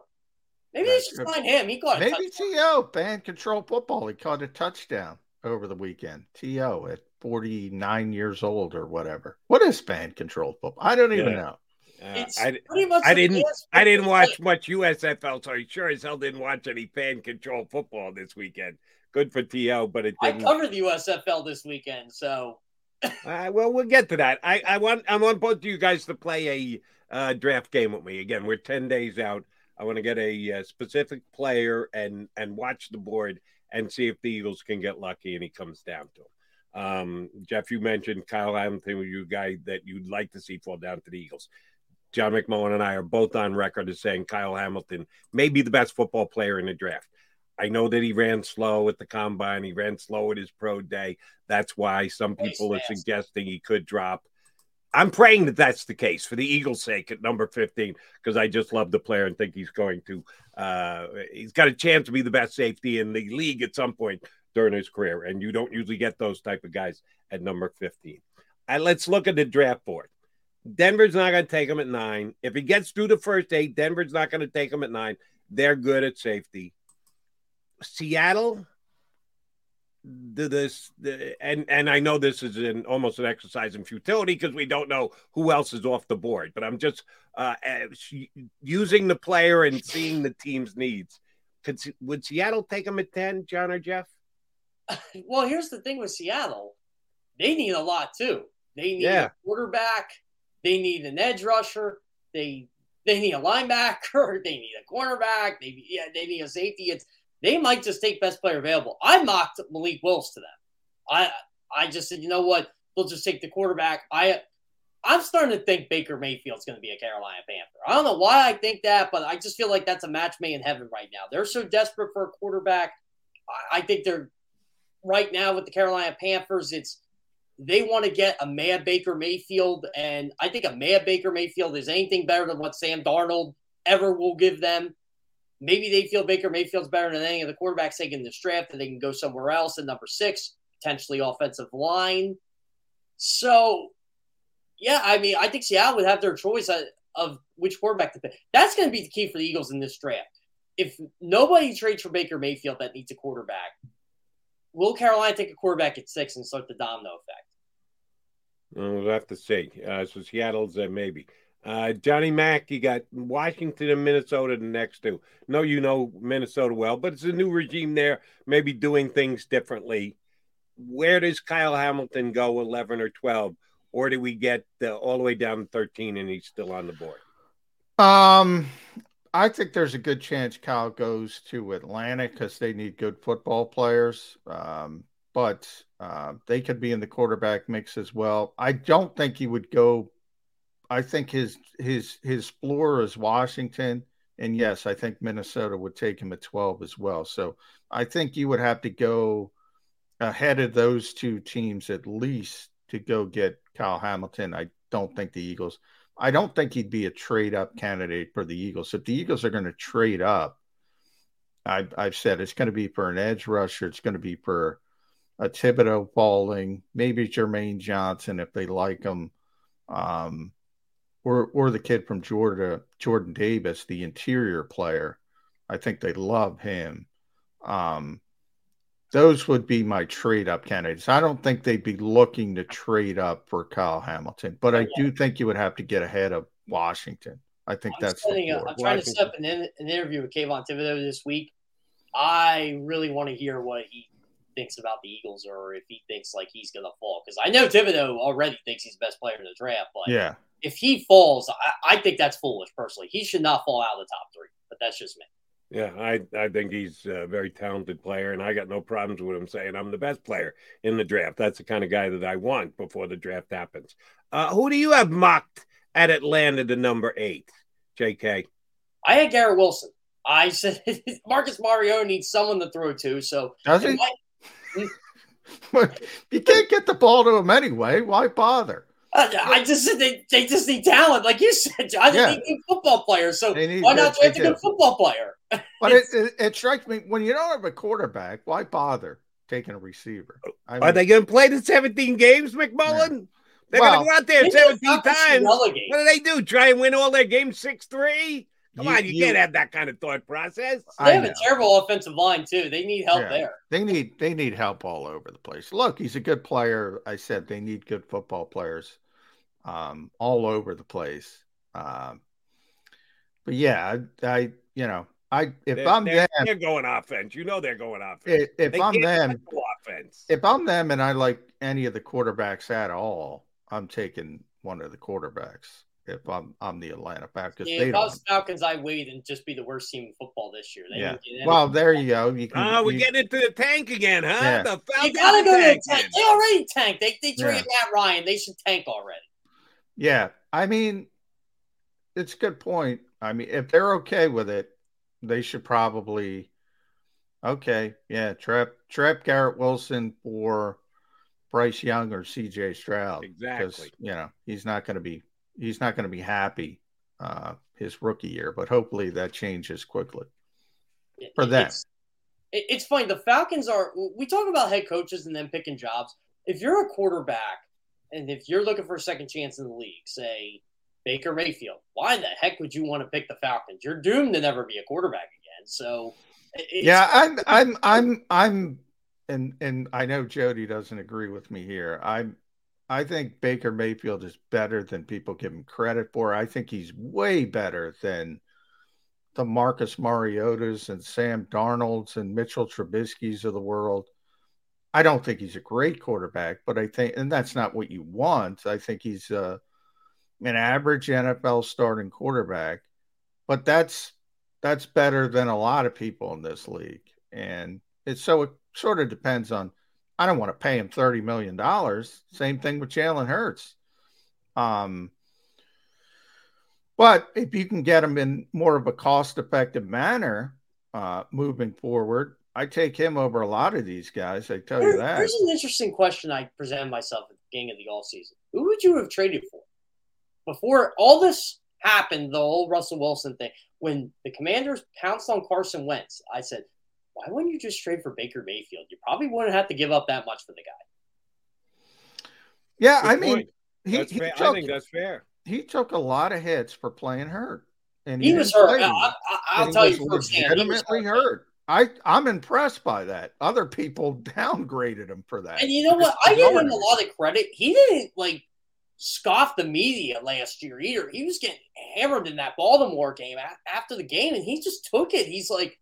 Maybe That's they should sign him. He caught maybe TO fan control football. He caught a touchdown over the weekend. TO at 49 years old or whatever. What is fan control football? I don't even yeah. know. Uh, I, I didn't. I didn't watch much USFL, so I sure as hell didn't watch any fan control football this weekend. Good for TO, but it. Didn't. I covered the USFL this weekend, so. uh, well, we'll get to that. I, I want I want both of you guys to play a uh, draft game with me. Again, we're ten days out. I want to get a, a uh, specific player and and watch the board and see if the Eagles can get lucky and he comes down to them. Um, Jeff, you mentioned Kyle Hamilton, you guy that you'd like to see fall down to the Eagles. John McMullen and I are both on record as saying Kyle Hamilton may be the best football player in the draft. I know that he ran slow at the combine. He ran slow at his pro day. That's why some people are suggesting he could drop. I'm praying that that's the case for the Eagles' sake at number 15 because I just love the player and think he's going to. Uh, he's got a chance to be the best safety in the league at some point during his career, and you don't usually get those type of guys at number 15. And let's look at the draft board. Denver's not going to take him at nine. If he gets through the first eight, Denver's not going to take him at nine. They're good at safety. Seattle, the, this the, and and I know this is an almost an exercise in futility because we don't know who else is off the board. But I'm just uh, using the player and seeing the team's needs. Could would Seattle take him at ten, John or Jeff? Well, here's the thing with Seattle, they need a lot too. They need yeah. a quarterback. They need an edge rusher. They they need a linebacker. They need a cornerback. They yeah they need a safety. It's they might just take best player available. I mocked Malik Willis to them. I I just said, you know what? They'll just take the quarterback. I I'm starting to think Baker Mayfield's going to be a Carolina Panther. I don't know why I think that, but I just feel like that's a match made in heaven right now. They're so desperate for a quarterback. I, I think they're right now with the Carolina Panthers. It's they want to get a Mad Baker Mayfield, and I think a Mad Baker Mayfield is anything better than what Sam Darnold ever will give them. Maybe they feel Baker Mayfield's better than any of the quarterbacks taking this draft, and they can go somewhere else at number six, potentially offensive line. So, yeah, I mean, I think Seattle would have their choice of which quarterback to pick. That's going to be the key for the Eagles in this draft. If nobody trades for Baker Mayfield that needs a quarterback, will Carolina take a quarterback at six and start the domino effect? We'll have to see. Uh, so Seattle's uh, maybe. Uh, Johnny Mack, you got Washington and Minnesota the next two. No, you know Minnesota well, but it's a new regime there, maybe doing things differently. Where does Kyle Hamilton go, 11 or 12? Or do we get uh, all the way down to 13 and he's still on the board? Um, I think there's a good chance Kyle goes to Atlanta because they need good football players. Um, but uh, they could be in the quarterback mix as well. I don't think he would go. I think his his his floor is Washington, and yes, I think Minnesota would take him at twelve as well. So I think you would have to go ahead of those two teams at least to go get Kyle Hamilton. I don't think the Eagles. I don't think he'd be a trade up candidate for the Eagles. If the Eagles are going to trade up, I've, I've said it's going to be for an edge rusher. It's going to be for a Thibodeaux falling, maybe Jermaine Johnson if they like him, um, or or the kid from Georgia, Jordan Davis, the interior player. I think they love him. Um, those would be my trade up candidates. I don't think they'd be looking to trade up for Kyle Hamilton, but I do think you would have to get ahead of Washington. I think I'm that's. setting a- I'm trying to set up an, in, an interview with Kayvon Thibodeaux this week. I really want to hear what he thinks about the Eagles, or if he thinks like he's going to fall. Because I know Thibodeaux already thinks he's the best player in the draft, but Yeah. If he falls, I, I think that's foolish. Personally, he should not fall out of the top three. But that's just me. Yeah, I, I think he's a very talented player, and I got no problems with him saying I'm the best player in the draft. That's the kind of guy that I want before the draft happens. Uh, who do you have mocked at Atlanta to number eight, JK? I had Garrett Wilson. I said Marcus Mariota needs someone to throw to. So Does he? might- you can't get the ball to him anyway. Why bother? Uh, I I just said they, they just need talent, like you said. John. They Yeah. need good football players. So They need why not good- draft they a good football player? But it, it, it strikes me when you don't have a quarterback, why bother taking a receiver? I Are they going to play the 17 games, McMullen? They're Well, going to go out there 17 it's not that times. What do they do? Try and win all their games 6 3? Come You- on, you, you- can't have that kind of thought process. I They have know. a terrible offensive line too. They need help Yeah. there. They need they need help all over the place. Look, he's a good player. I said they need good football players um, all over the place. Um, but yeah, I, I you know I if They're, I'm they're, them they're going offense. You know they're going offense. if, if I'm them offense. if I'm them and I like any of the quarterbacks at all, I'm taking one of the quarterbacks. If I'm I'm the Atlanta Falcons, Yeah, they if I was Falcons, I wait and just be the worst team in football this year. They Yeah. didn't get any- Well, there you go. You can. Oh, we're you- getting into the tank again, huh? Yeah. The you Falcons gotta are go to the tank. They already tanked. They they Yeah. traded Matt Ryan. They should tank already. Yeah, I mean, it's a good point. I mean, if they're okay with it, they should probably. Okay, yeah, trap trap Garrett Wilson for Bryce Young or C.J. Stroud. 'cause, Exactly. you know he's not going to be he's not going to be happy uh, his rookie year, but hopefully that changes quickly for It- them. It's, it- it's funny. The Falcons are. We talk about head coaches and then picking jobs. If you're a quarterback and if you're looking for a second chance in the league, say Baker Mayfield, why the heck would you want to pick the Falcons? You're doomed to never be a quarterback again. So, it's, yeah, I'm I'm I'm I'm and and I know Jody doesn't agree with me here. I'm I think Baker Mayfield is better than people give him credit for. I think he's way better than the Marcus Mariotas and Sam Darnolds and Mitchell Trubisky's of the world. I don't think he's a great quarterback, but I think, and that's not what you want. I think he's uh, an average NFL starting quarterback, but that's that's better than a lot of people in this league. And it's so it sort of depends on. I don't want to pay him thirty million dollars. Same thing with Jalen Hurts. Um, but if you can get him in more of a cost-effective manner, uh, moving forward, I take him over a lot of these guys. I tell you that. Here's an interesting question I presented myself at the beginning of the all season. Who would you have traded for? Before all this happened, the whole Russell Wilson thing, when the commanders pounced on Carson Wentz, I said, why wouldn't you just trade for Baker Mayfield? You probably wouldn't have to give up that much for the guy. Yeah, Good I mean, point. he, That's he fair. I took, think that's fair. he took a lot of hits for playing hurt, and He was hurt. I, I, I'll he tell was you firsthand. He was legitimately hurt. hurt. I I'm impressed by that. Other people downgraded him for that. And you know what? I give him a lot of credit. He didn't like scoff the media last year either. He was getting hammered in that Baltimore game after the game, and he just took it. He's like,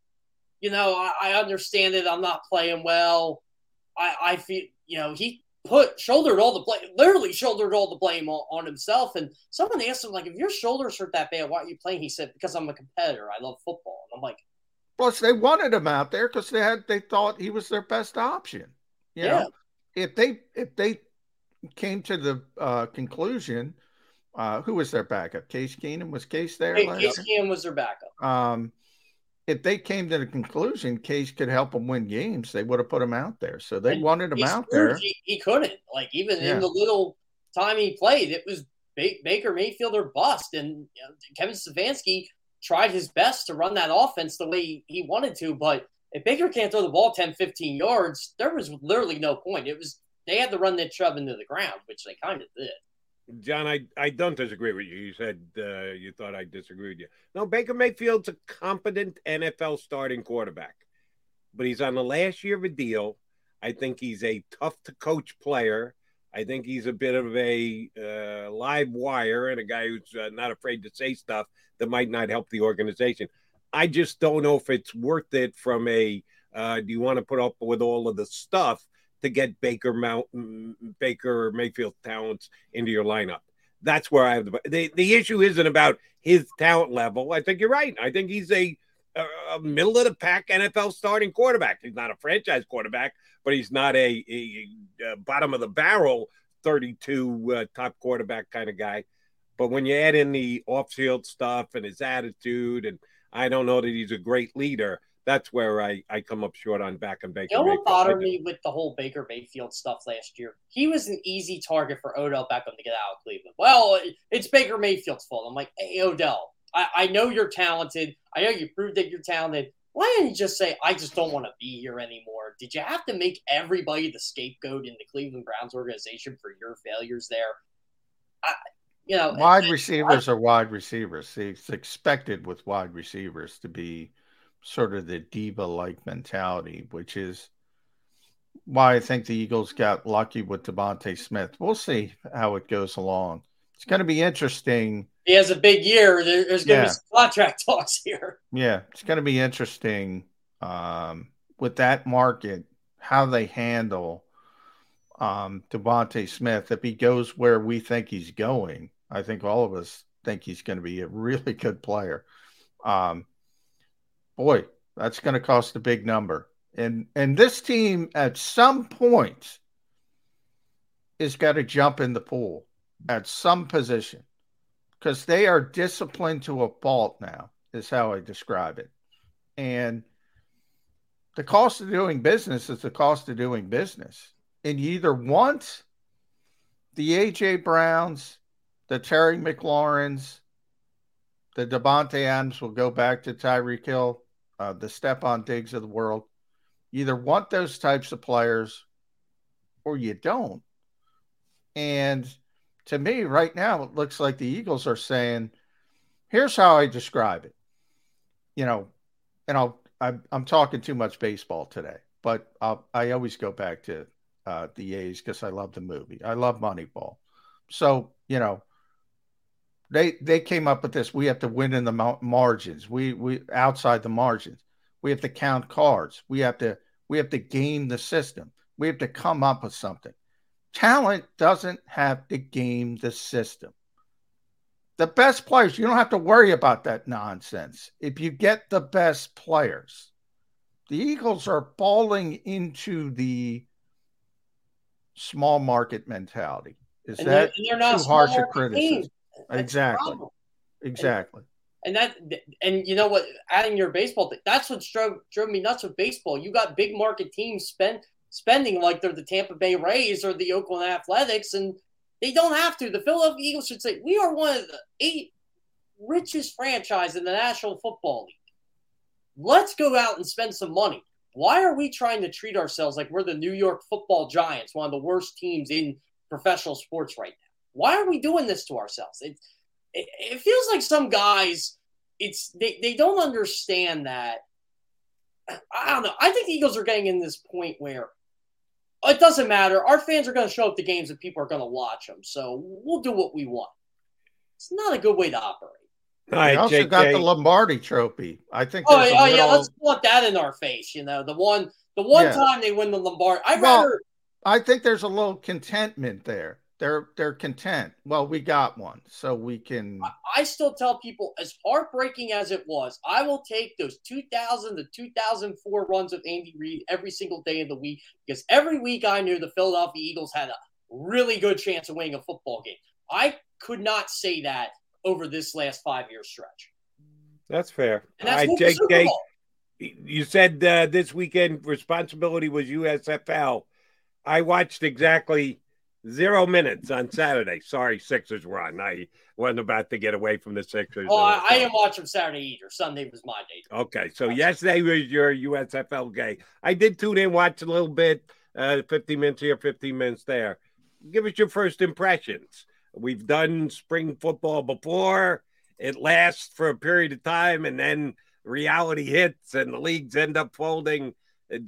you know, I, I understand it. I'm not playing well. I, I feel, you know, he put shouldered all the blame, literally shouldered all the blame on, on himself. And someone asked him, like, if your shoulders hurt that bad, why are you playing? He said, because I'm a competitor. I love football. And I'm like, Plus, they wanted him out there because they had they thought he was their best option. You yeah. Know, if they if they came to the uh, conclusion, uh, who was their backup? Case Keenum was Case there. Hey, Case Keenum was their backup. Um, if they came to the conclusion Case could help them win games, they would have put him out there. So they and wanted him out there. He, he, couldn't. Like even yeah. in the little time he played, it was Baker Mayfield or bust, and you know, Kevin Stefanski tried his best to run that offense the way he wanted to, but if Baker can't throw the ball 10, 15 yards, there was literally no point. It was they had to run that shove into the ground, which they kind of did. John, I, I don't disagree with you. You said uh, you thought I disagreed with you. No, Baker Mayfield's a competent NFL starting quarterback, but he's on the last year of a deal. I think he's a tough to coach player. I think he's a bit of a uh, live wire and a guy who's uh, not afraid to say stuff that might not help the organization. I just don't know if it's worth it from a uh, do you want to put up with all of the stuff to get Baker Mount Baker Mayfield talents into your lineup? That's where I have the the, the issue isn't about his talent level. I think you're right. I think he's a, a middle of the pack NFL starting quarterback. He's not a franchise quarterback, but he's not a, a, a bottom of the barrel 32 uh, top quarterback kind of guy. But when you add in the off-field stuff and his attitude, and I don't know that he's a great leader, that's where I, I come up short on back and Baker. You know what bothered me with the whole Baker Mayfield stuff last year? He was an easy target for Odell Beckham to get out of Cleveland. Well, it's Baker Mayfield's fault. I'm like, hey, Odell, I, I know you're talented. I know you proved that you're talented. Why didn't you just say, I just don't want to be here anymore? Did you have to make everybody the scapegoat in the Cleveland Browns organization for your failures there? I, you know, wide receivers I, are wide receivers. It's expected with wide receivers to be sort of the diva like mentality, which is why I think the Eagles got lucky with DeVonta Smith. We'll see how it goes along. It's going to be interesting. He has a big year. There's going to yeah. be some contract talks here. Yeah, it's going to be interesting um, with that market how they handle um, DeVonta Smith if he goes where we think he's going. I think all of us think he's going to be a really good player. Um, boy, that's going to cost a big number. And and this team at some point is got to jump in the pool at some position because they are disciplined to a fault now, is how I describe it. And the cost of doing business is the cost of doing business. And you either want the AJ Browns, the Terry McLaurins, the Davante Adams will go back to Tyreek Hill, uh, the Stefon Diggs of the world. You either want those types of players or you don't. And to me, right now, it looks like the Eagles are saying, here's how I describe it. You know, and I'll, I'm, I'm talking too much baseball today, but I'll, I always go back to uh, the A's because I love the movie. I love Moneyball. So, you know, they they came up with this. We have to win in the margins. We we outside the margins. We have to count cards. We have to we have to game the system. We have to come up with something. Talent doesn't have to game the system. The best players, you don't have to worry about that nonsense. If you get the best players, the Eagles are falling into the small market mentality. Is and that they're, they're too harsh a criticism? exactly. Exactly. And, and, that, and you know what? Adding your baseball, thing, that's what drove, drove me nuts with baseball. You got big market teams spend spending like they're the Tampa Bay Rays or the Oakland Athletics, and they don't have to. The Philadelphia Eagles should say, "We are one of the eight richest franchise in the National Football League. Let's go out and spend some money." Why are we trying to treat ourselves like we're the New York Football Giants, one of the worst teams in professional sports right now? Why are we doing this to ourselves? It, it, it feels like some guys, it's they, they don't understand that. I don't know. I think the Eagles are getting in this point where it doesn't matter. Our fans are going to show up to games and people are going to watch them. So we'll do what we want. It's not a good way to operate. All right, also JK. got the Lombardi Trophy. I think. Oh, oh little... yeah, let's put that in our face. You know, the one, the one yeah. time they win the Lombardi. I well, rather. I think there's a little contentment there They're they're content. Well, we got one, so we can. I still tell people, as heartbreaking as it was, I will take those 2000 to 2004 runs of Andy Reid every single day of the week because every week I knew the Philadelphia Eagles had a really good chance of winning a football game. I could not say that over this last five year stretch. That's fair. And that's All right, the Jake, you said uh, this weekend responsibility was USFL. I watched exactly zero minutes on Saturday. Sorry, Sixers were on. I wasn't about to get away from the Sixers. Oh, I, I didn't watch them Saturday either. Sunday was my day. Okay, so yesterday was your USFL game. I did tune in, watch a little bit, uh, 15 minutes here, 15 minutes there. Give us your first impressions. We've done spring football before. It lasts for a period of time, and then reality hits, and the leagues end up folding.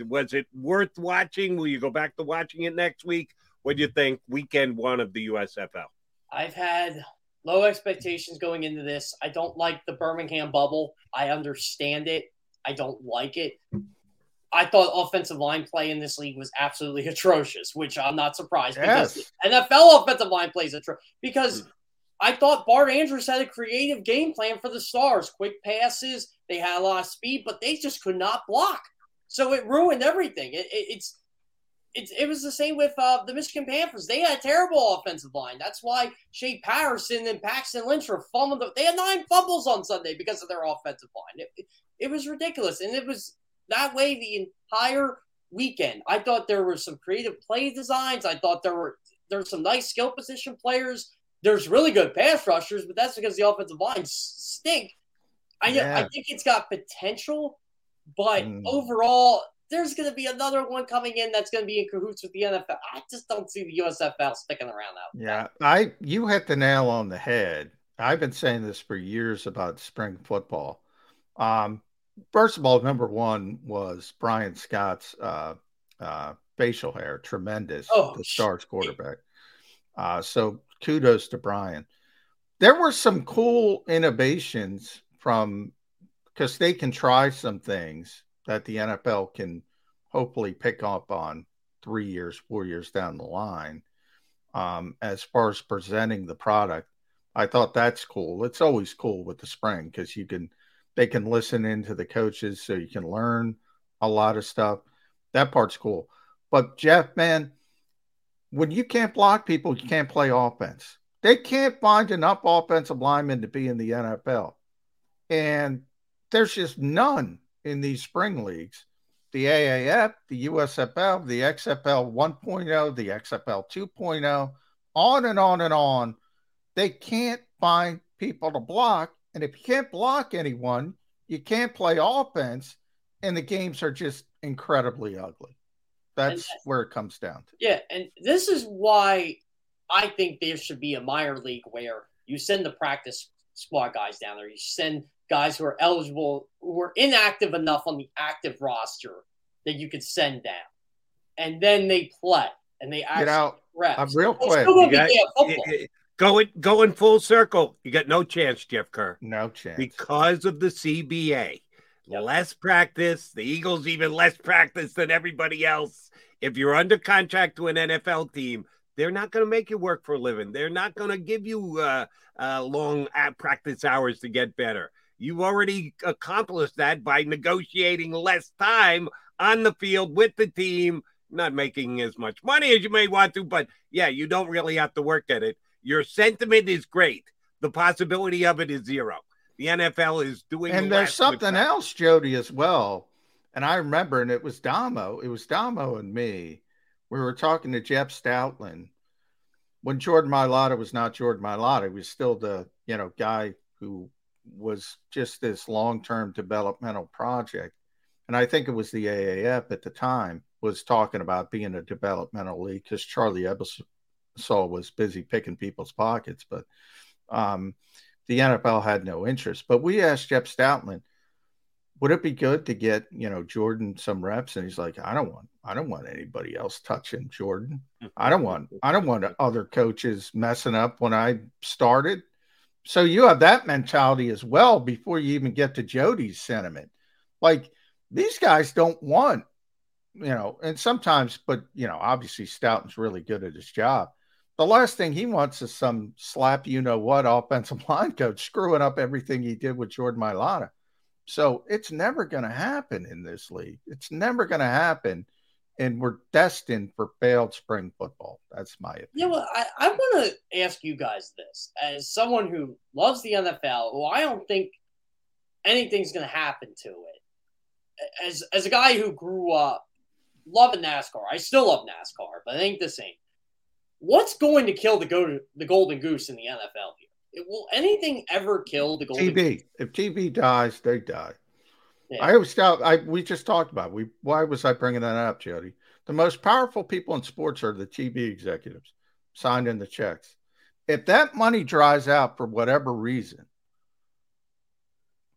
Was it worth watching? Will you go back to watching it next week? What do you think? Weekend one of the USFL. I've had low expectations going into this. I don't like the Birmingham bubble. I understand it. I don't like it. I thought offensive line play in this league was absolutely atrocious, which I'm not surprised Yes. because NFL offensive line plays atrocious. Because I thought Bart Andrews had a creative game plan for the Stars, quick passes. They had a lot of speed, but they just could not block. So it ruined everything. It, it, it's it, it was the same with uh, the Michigan Panthers. They had a terrible offensive line. That's why Shea Patterson and Paxton Lynch were fumbling. The, they had nine fumbles on Sunday because of their offensive line. It, it, was ridiculous, and it was that way the entire weekend. I thought there were some creative play designs. I thought there were there's some nice skill position players. There's really good pass rushers, but that's because the offensive lines stink. I Yeah. I think it's got potential, but Mm. overall, there's going to be another one coming in that's going to be in cahoots with the NFL. I just don't see the USFL sticking around out. Yeah, I you hit the nail on the head. I've been saying this for years about spring football. Um, first of all, number one was Bryan Scott's uh, uh, facial hair, tremendous. Oh, the Stars quarterback. Uh, so kudos to Bryan. There were some cool innovations from because they can try some things that the NFL can hopefully pick up on three years, four years down the line. Um, as far as presenting the product, I thought that's cool. It's always cool with the spring because you can they can listen into the coaches so you can learn a lot of stuff. That part's cool. But Jeff, man, when you can't block people, you can't play offense. They can't find enough offensive linemen to be in the NFL. And there's just none in these spring leagues. The AAF, the USFL, the XFL 1.0, the XFL 2.0, on and on and on. They can't find people to block. And if you can't block anyone, you can't play offense. And the games are just incredibly ugly. That's where it comes down to. Yeah, and this is why I think there should be a minor league where you send the practice squad guys down there. You send guys who are eligible, who are inactive enough on the active roster that you could send down, and then they play and they actually Get out reps. uh, real quick. still gonna You be got- damn football. y- y- Going going full circle, you got no chance, Jeff Kerr. No chance. because of the CBA. Less practice, the Eagles even less practice than everybody else. If you're under contract to an NFL team, they're not going to make you work for a living. They're not going to give you uh, uh, long practice hours to get better. You've already accomplished that by negotiating less time on the field with the team, not making as much money as you may want to, but yeah, you don't really have to work at it. Your sentiment is great. The possibility of it is zero. The NFL is doing and there's something else, Jody, as well. And I remember, and it was Damo, it was Damo and me. We were talking to Jeff Stoutland when Jordan Mailata was not Jordan Mailata. He was still the you know guy who was just this long-term developmental project. And I think it was the AAF at the time was talking about being a developmental league because Charlie Ebersol was busy picking people's pockets, but um, the NFL had no interest. But we asked Jeff Stoutland, would it be good to get you know Jordan some reps? And he's like, I don't want, I don't want anybody else touching Jordan. I don't want, I don't want other coaches messing up when I started. So you have that mentality as well before you even get to Jody's sentiment. Like these guys don't want, you know, and sometimes, but you know, obviously Stoutland's really good at his job. The last thing he wants is some slap, you know what, offensive line coach screwing up everything he did with Jordan Mailata. So it's never going to happen in this league. It's never going to happen. And we're destined for failed spring football. That's my opinion. Yeah, well, I, I want to ask you guys this as someone who loves the NFL, who I don't think anything's going to happen to it. As as a guy who grew up loving NASCAR, I still love NASCAR, but it ain't the same. What's going to kill the go the golden goose in the NFL here? It, will anything ever kill the golden TV. goose? If TV dies, they die. Yeah. I always doubt. I we just talked about. It. We why was I bringing that up, Jody? The most powerful people in sports are the TV executives, signed in the checks. If that money dries out for whatever reason,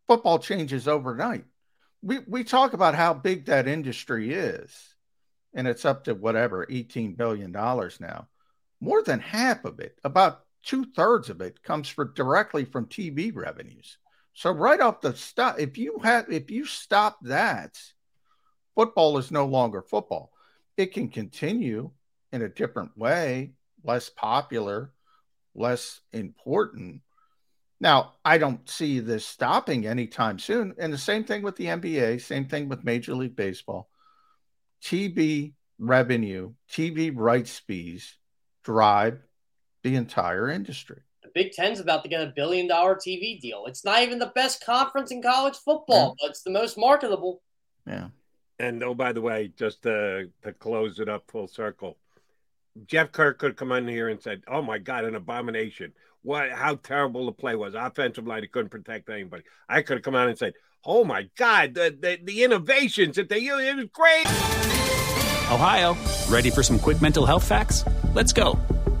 football changes overnight. We we talk about how big that industry is, and it's up to whatever eighteen billion dollars now. More than half of it, about two thirds of it, comes for directly from TV revenues. So right off the stop, if you have if you stop that, football is no longer football. It can continue in a different way, less popular, less important. Now, I don't see this stopping anytime soon. And the same thing with the NBA, same thing with Major League Baseball. TV revenue, TV rights fees drive the entire industry. The Big Ten's about to get a billion dollar TV deal. It's not even the best conference in college football, but it's the most marketable. Yeah. And oh, by the way, just to, to close it up full circle, Jeff Kerr could come in here and said, "Oh my God, an abomination! What? How terrible the play was! Offensive line, he couldn't protect anybody." I could have come out and said, "Oh my God, the the, the innovations that they used, it was great." Ohio, ready for some quick mental health facts? Let's go.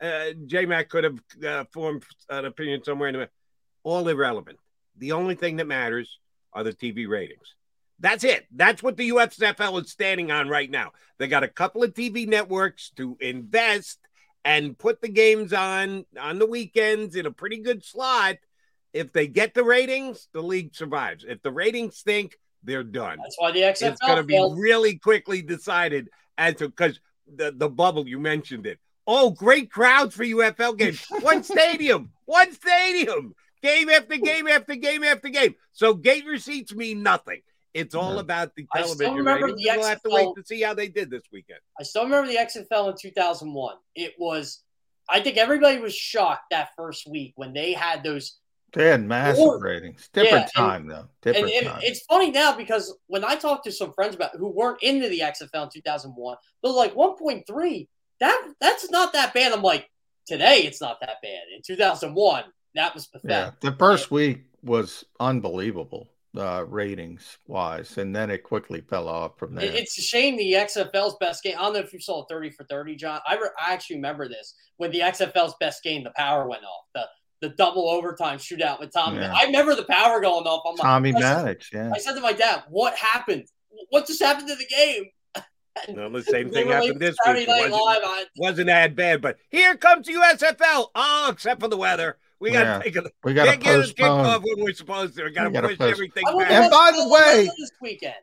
Uh, J Mac could have uh, formed an opinion somewhere in the all irrelevant. The only thing that matters are the TV ratings. That's it. That's what the USFL is standing on right now. They got a couple of TV networks to invest and put the games on on the weekends in a pretty good slot. If they get the ratings, the league survives. If the ratings stink, they're done. That's why the XFL It's going to be really quickly decided as to because the the bubble you mentioned it. Oh, great crowds for UFL games. One stadium, one stadium, game after game after game after game. So gate receipts mean nothing. It's all about the I still television remember ratings. the We'll have to wait to see how they did this weekend. I still remember the XFL in 2001. It was, I think everybody was shocked that first week when they had those. They had massive Or- ratings. Different Yeah, and- time though. Different and, and time. it's funny now because when I talked to some friends about who weren't into the XFL in 2001, they're like 1.3. That that's not that bad. I'm like, today it's not that bad. In 2001, that was pathetic. yeah, the first week was unbelievable uh, ratings wise, and then it quickly fell off from there. It's a shame the XFL's best game. I don't know if you saw 30 for 30, John. I, re- I actually remember this when the XFL's best game, the power went off. The the double overtime shootout with Tommy. Yeah. I remember the power going off. I'm like- Tommy said- Maddox, yeah. I said to my dad, "What happened? What just happened to the game?" No, the same thing happened this week. It wasn't, wasn't that bad, but here comes the USFL. Oh, except for the weather. We got to Yeah. take a We gotta can't get postpone. when we're supposed to. We got to push post- everything back. And by the way- this weekend.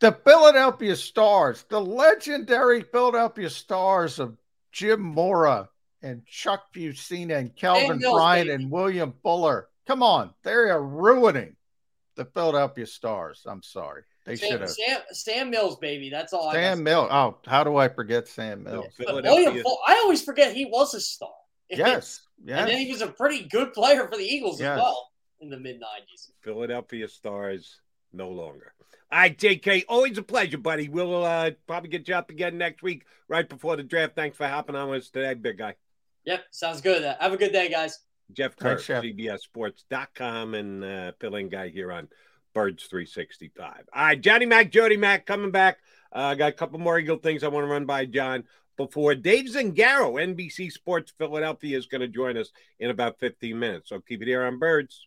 the Philadelphia Stars, the legendary Philadelphia Stars of Jim Mora and Chuck Fusina and Calvin Mills, Bryant baby. and William Fuller. Come on, they are ruining the Philadelphia Stars. I'm sorry. They should Sam, have. Sam, Sam Mills, baby. That's all. Sam got. Mills. Oh, how do I forget Sam Mills? But William, Full, I always forget he was a star. Yes. and then he was a pretty good player for the Eagles Yes. as well in the mid '90s. Philadelphia Stars no longer. All right, JK, always a pleasure, buddy. We'll uh, probably get you up again next week, right before the draft. Thanks for hopping on with us today, big guy. Yep, sounds good. Have a good day, guys. Jeff Kerr, Thanks, Jeff. CBSSports.com, and uh, filling guy here on Birds 365. All right, Johnny Mac, Jody Mac coming back. Uh, I got a couple more Eagle things I want to run by John. before. Dave Zangaro, NBC Sports Philadelphia, is going to join us in about 15 minutes. So keep it here on Birds.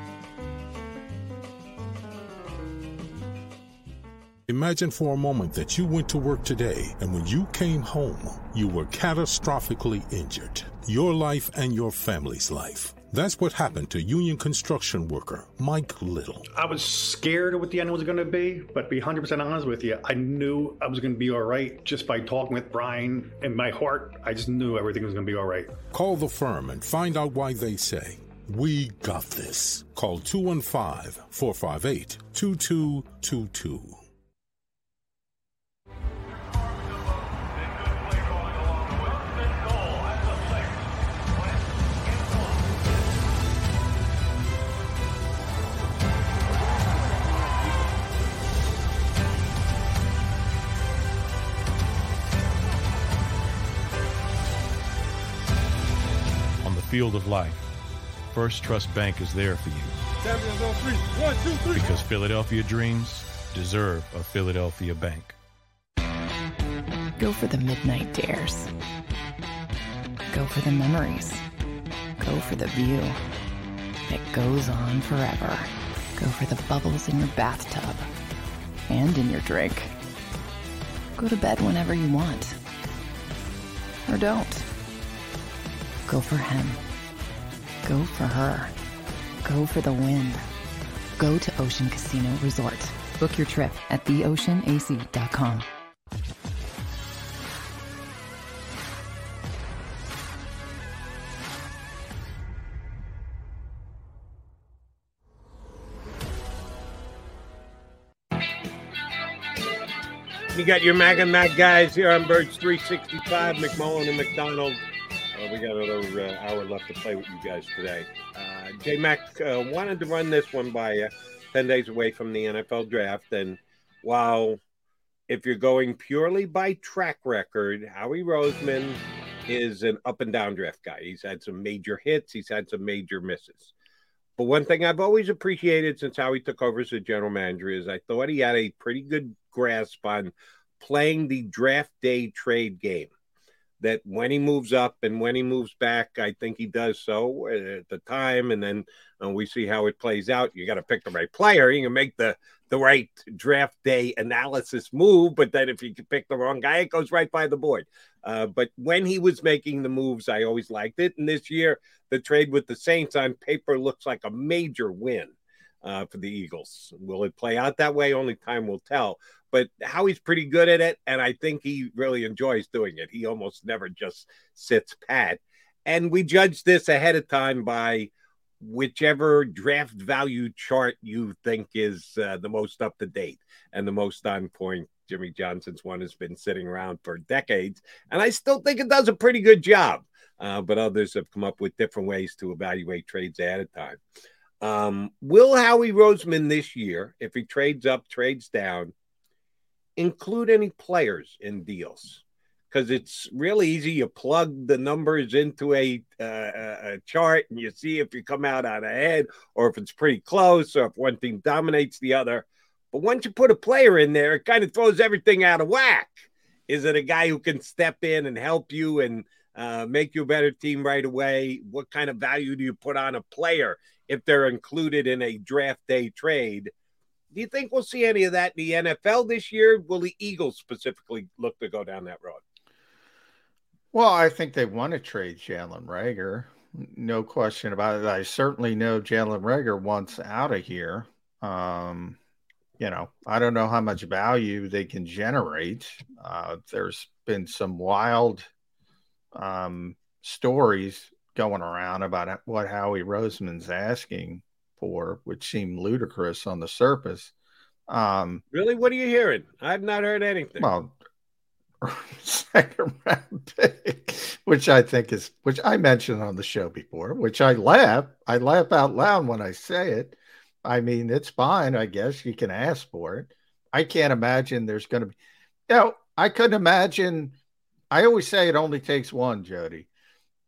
Imagine for a moment that you went to work today and when you came home, you were catastrophically injured. Your life and your family's life. That's what happened to union construction worker Mike Little. I was scared of what the end was going to be, but to be 100% honest with you, I knew I was going to be all right just by talking with Brian. In my heart, I just knew everything was going to be all right. Call the firm and find out why they say, We got this. Call 215 458 2222. Field of life, First Trust Bank is there for you. Three. One, two, three. Because Philadelphia dreams deserve a Philadelphia bank. Go for the midnight dares. Go for the memories. Go for the view that goes on forever. Go for the bubbles in your bathtub and in your drink. Go to bed whenever you want. Or don't. Go for him. Go for her. Go for the win. Go to Ocean Casino Resort. Book your trip at theoceanac.com. You got your Mag and Mac guys here on Birds 365, McMullen and McDonald. Uh, we got another uh, hour left to play with you guys today. Uh, J Mac uh, wanted to run this one by you. 10 days away from the NFL draft. And while if you're going purely by track record, Howie Roseman is an up and down draft guy. He's had some major hits, he's had some major misses. But one thing I've always appreciated since Howie took over as the general manager is I thought he had a pretty good grasp on playing the draft day trade game. That when he moves up and when he moves back, I think he does so at the time. And then uh, we see how it plays out. You got to pick the right player. You can make the the right draft day analysis move, but then if you pick the wrong guy, it goes right by the board. Uh, but when he was making the moves, I always liked it. And this year, the trade with the Saints on paper looks like a major win uh, for the Eagles. Will it play out that way? Only time will tell. But Howie's pretty good at it, and I think he really enjoys doing it. He almost never just sits pat. And we judge this ahead of time by whichever draft value chart you think is uh, the most up to date and the most on point. Jimmy Johnson's one has been sitting around for decades, and I still think it does a pretty good job. Uh, but others have come up with different ways to evaluate trades ahead of time. Um, will Howie Roseman this year, if he trades up, trades down, include any players in deals? Because it's really easy. You plug the numbers into a, uh, a chart and you see if you come out on ahead or if it's pretty close or if one team dominates the other. But once you put a player in there, it kind of throws everything out of whack. Is it a guy who can step in and help you and uh, make you a better team right away? What kind of value do you put on a player if they're included in a draft day trade? Do you think we'll see any of that in the NFL this year? Will the Eagles specifically look to go down that road? Well, I think they want to trade Jalen Reagor. No question about it. I certainly know Jalen Reagor wants out of here. Um, you know, I don't know how much value they can generate. Uh, there's been some wild um, stories going around about what Howie Roseman's asking for, which seem ludicrous on the surface. Um, really, what are you hearing? I've not heard anything. Well, second round pick, which I think is, which I mentioned on the show before, which I laugh. I laugh out loud when I say it. I mean, it's fine. I guess you can ask for it. I can't imagine there's going to be, you know, I couldn't imagine. I always say it only takes one, Jody.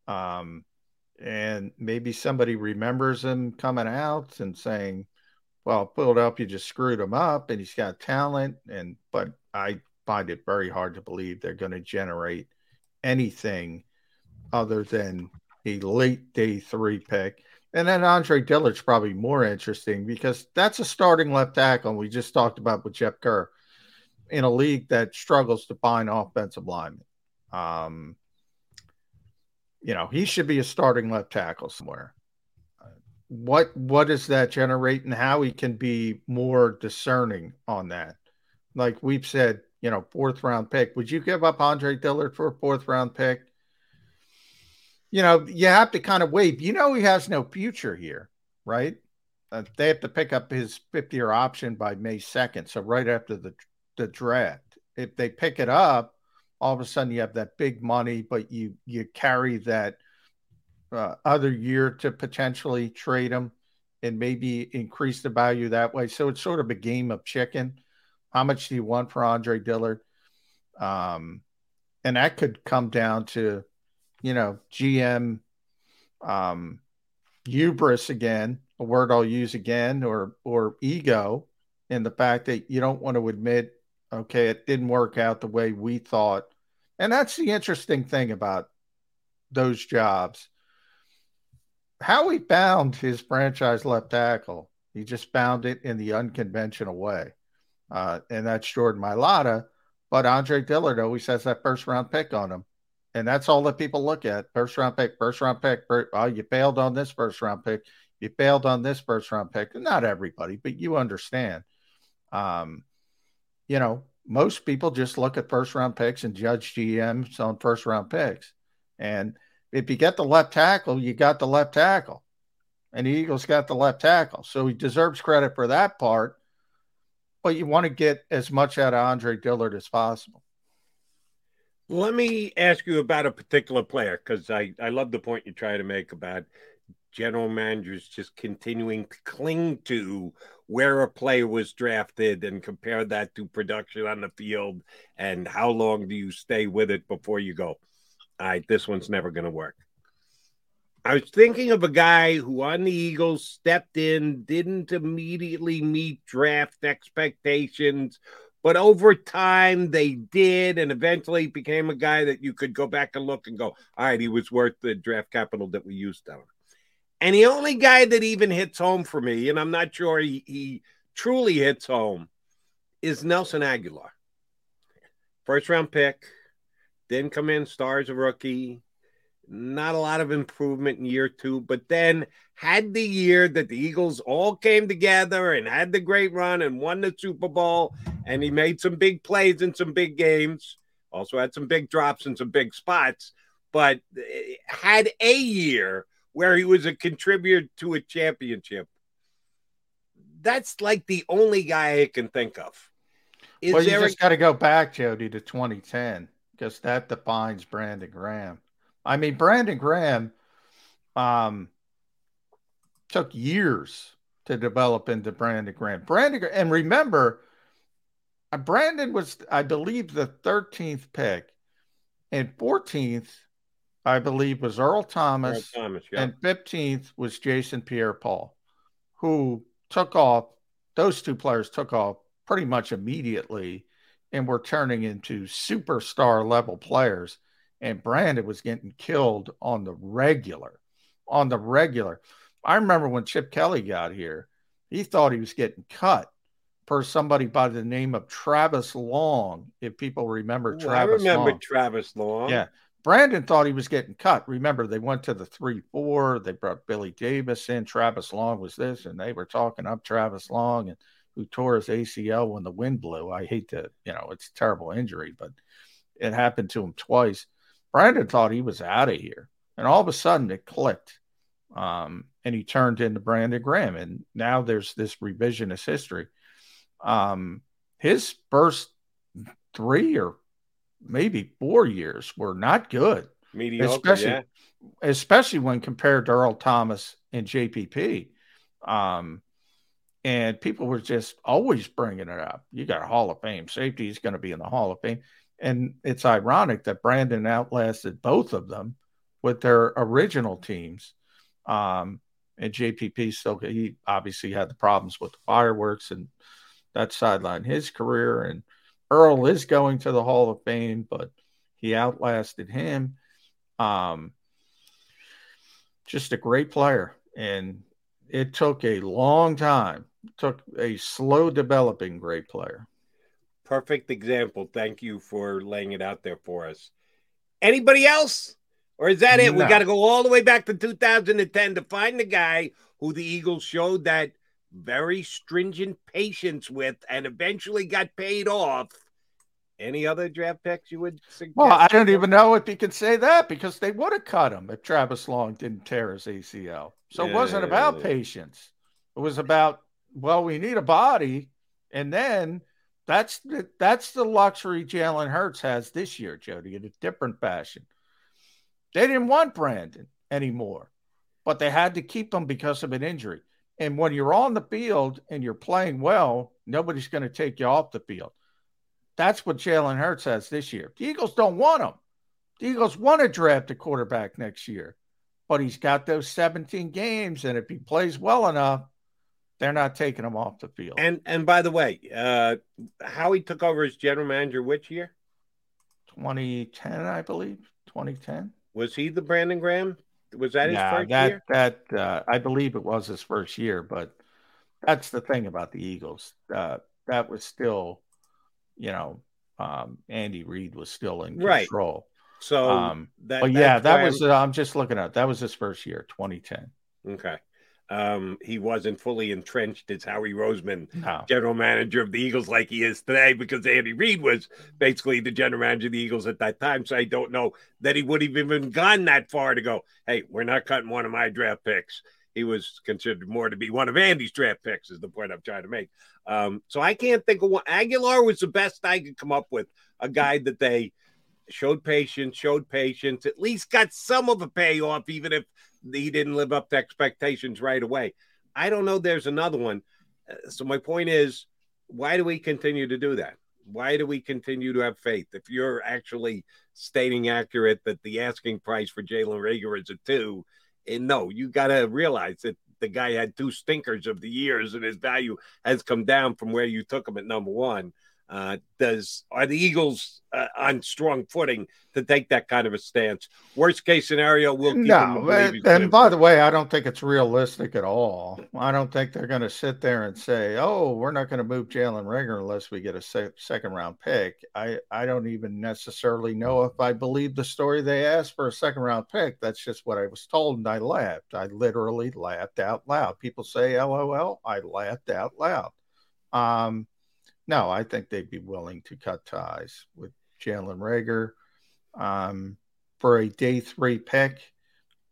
Um, and maybe somebody remembers him coming out and saying, well, Philadelphia just screwed him up and he's got talent. And, but I find it very hard to believe they're going to generate anything other than a late day three pick. And then Andre Dillard's probably more interesting because that's a starting left tackle. And we just talked about with Jeff Kerr in a league that struggles to find offensive linemen. Um, you know, he should be a starting left tackle somewhere. What what does that generate, and how he can be more discerning on that? Like we've said, you know, fourth round pick. Would you give up Andre Dillard for a fourth round pick? You know, you have to kind of wait. You know, he has no future here, right? Uh, they have to pick up his fifth year option by May 2nd. So, right after the, the draft. If they pick it up, all of a sudden you have that big money, but you you carry that uh, other year to potentially trade them and maybe increase the value that way. So it's sort of a game of chicken. How much do you want for Andre Dillard? Um, and that could come down to, you know, GM um, hubris again, a word I'll use again, or or ego, and the fact that you don't want to admit, okay, it didn't work out the way we thought and that's the interesting thing about those jobs. How he found his franchise left tackle, he just found it in the unconventional way. Uh, and that's Jordan Mailata. But Andre Dillard always has that first round pick on him. And that's all that people look at first round pick, first round pick. Oh, you failed on this first round pick. You failed on this first round pick. Not everybody, but you understand. Um, you know, most people just look at first round picks and judge GMs on first round picks. And if you get the left tackle, you got the left tackle. And the Eagles got the left tackle. So he deserves credit for that part. But you want to get as much out of Andre Dillard as possible. Let me ask you about a particular player because I, I love the point you try to make about general managers just continuing to cling to where a player was drafted and compare that to production on the field and how long do you stay with it before you go, all right, this one's never going to work. I was thinking of a guy who on the Eagles stepped in, didn't immediately meet draft expectations, but over time they did, and eventually became a guy that you could go back and look and go, all right, he was worth the draft capital that we used on him. And the only guy that even hits home for me, and I'm not sure he, he truly hits home, is Nelson Agholor. First round pick, didn't come in, stars a rookie, not a lot of improvement in year two, but then had the year that the Eagles all came together and had the great run and won the Super Bowl. And he made some big plays in some big games, also had some big drops in some big spots, but eh, had a year where he was a contributor to a championship. That's like the only guy I can think of. Is well, you just a... got to go back, Jody, to 2010 because that defines Brandon Graham. I mean, Brandon Graham um, took years to develop into Brandon Graham. Brandon, and remember, uh, Brandon was, I believe, the 13th pick, and 14th I believe, was Earl Thomas, Earl Thomas yeah. and 15th was Jason Pierre Paul, who took off. Those two players took off pretty much immediately and were turning into superstar level players. And Brandon was getting killed on the regular. On the regular. I remember when Chip Kelly got here, he thought he was getting cut per somebody by the name of Travis Long. If people remember Ooh, Travis I remember Long. Travis Long. Yeah. Brandon thought he was getting cut. Remember, they went to the 3 4. They brought Billy Davis in. Travis Long was this, and they were talking up Travis Long and who tore his ACL when the wind blew. I hate to, you know, it's a terrible injury, but it happened to him twice. Brandon thought he was out of here. And all of a sudden it clicked. Um, and he turned into Brandon Graham. And now there's this revisionist history. Um, his first three or maybe four years were not good. Mediocre, especially, yeah. especially when compared to Earl Thomas and JPP. Um, and people were just always bringing it up. You got a Hall of Fame safety, he's going to be in the Hall of Fame. And it's ironic that Brandon outlasted both of them with their original teams. Um, and JPP still, he obviously had the problems with the fireworks and that sidelined his career. And Earl is going to the Hall of Fame, but he outlasted him. Um, just a great player. And it took a long time, it took a slow developing great player. Perfect example. Thank you for laying it out there for us. Anybody else? Or is that it? No. We got to go all the way back to 2010 to find the guy who the Eagles showed that very stringent patience with and eventually got paid off. Any other draft picks you would suggest? Well, I don't even know if you could say that because they would have cut him if Travis Long didn't tear his ACL. So it wasn't about Yeah. patience. It was about, well, we need a body. And then that's the, that's the luxury Jalen Hurts has this year, Jody, in a different fashion. They didn't want Brandon anymore, but they had to keep him because of an injury. And when you're on the field and you're playing well, nobody's going to take you off the field. That's what Jalen Hurts has this year. The Eagles don't want him. The Eagles want to draft a quarterback next year, but he's got those 17 games, and if he plays well enough, they're not taking him off the field. And and by the way, uh Howie took over as general manager which year? 2010, I believe. 2010. Was he the Brandon Graham? Was that his yeah, first that year? that uh, I believe it was his first year, but that's the thing about the Eagles. Uh, that was still, you know, um, Andy Reid was still in Right. control. So um, that- but yeah, that was. I'm- Uh, I'm just looking at that was his first year, 2010. Okay. Um, he wasn't fully entrenched as Howie Roseman, No. general manager of the Eagles, like he is today, because Andy Reid was basically the general manager of the Eagles at that time. So I don't know that he would have even gone that far to go, hey, we're not cutting one of my draft picks. He was considered more to be one of Andy's draft picks, is the point I'm trying to make. Um, so I can't think of one. Agholor was the best I could come up with, a guy that they showed patience, showed patience, at least got some of a payoff, even if he didn't live up to expectations right away. I don't know. There's another one. Uh, So my point is, why do we continue to do that? Why do we continue to have faith? If you're actually stating accurate that the asking price for Jalen Reagor is a two, and no, you got to realize that the guy had two stinkers of the years, and his value has come down from where you took him at number one. Uh, does are the Eagles uh, on strong footing to take that kind of a stance? Worst case scenario, we'll No, and and, and by the way, I don't think it's realistic at all. I don't think they're going to sit there and say, "Oh, we're not going to move Jalen Reagor unless we get a se- second round pick." I I don't even necessarily know if I believe the story they asked for a second round pick. That's just what I was told, and I laughed. I literally laughed out loud. People say "LOL," I laughed out loud. Um, no, I think they'd be willing to cut ties with Jalen Reagor um, for a day three pick,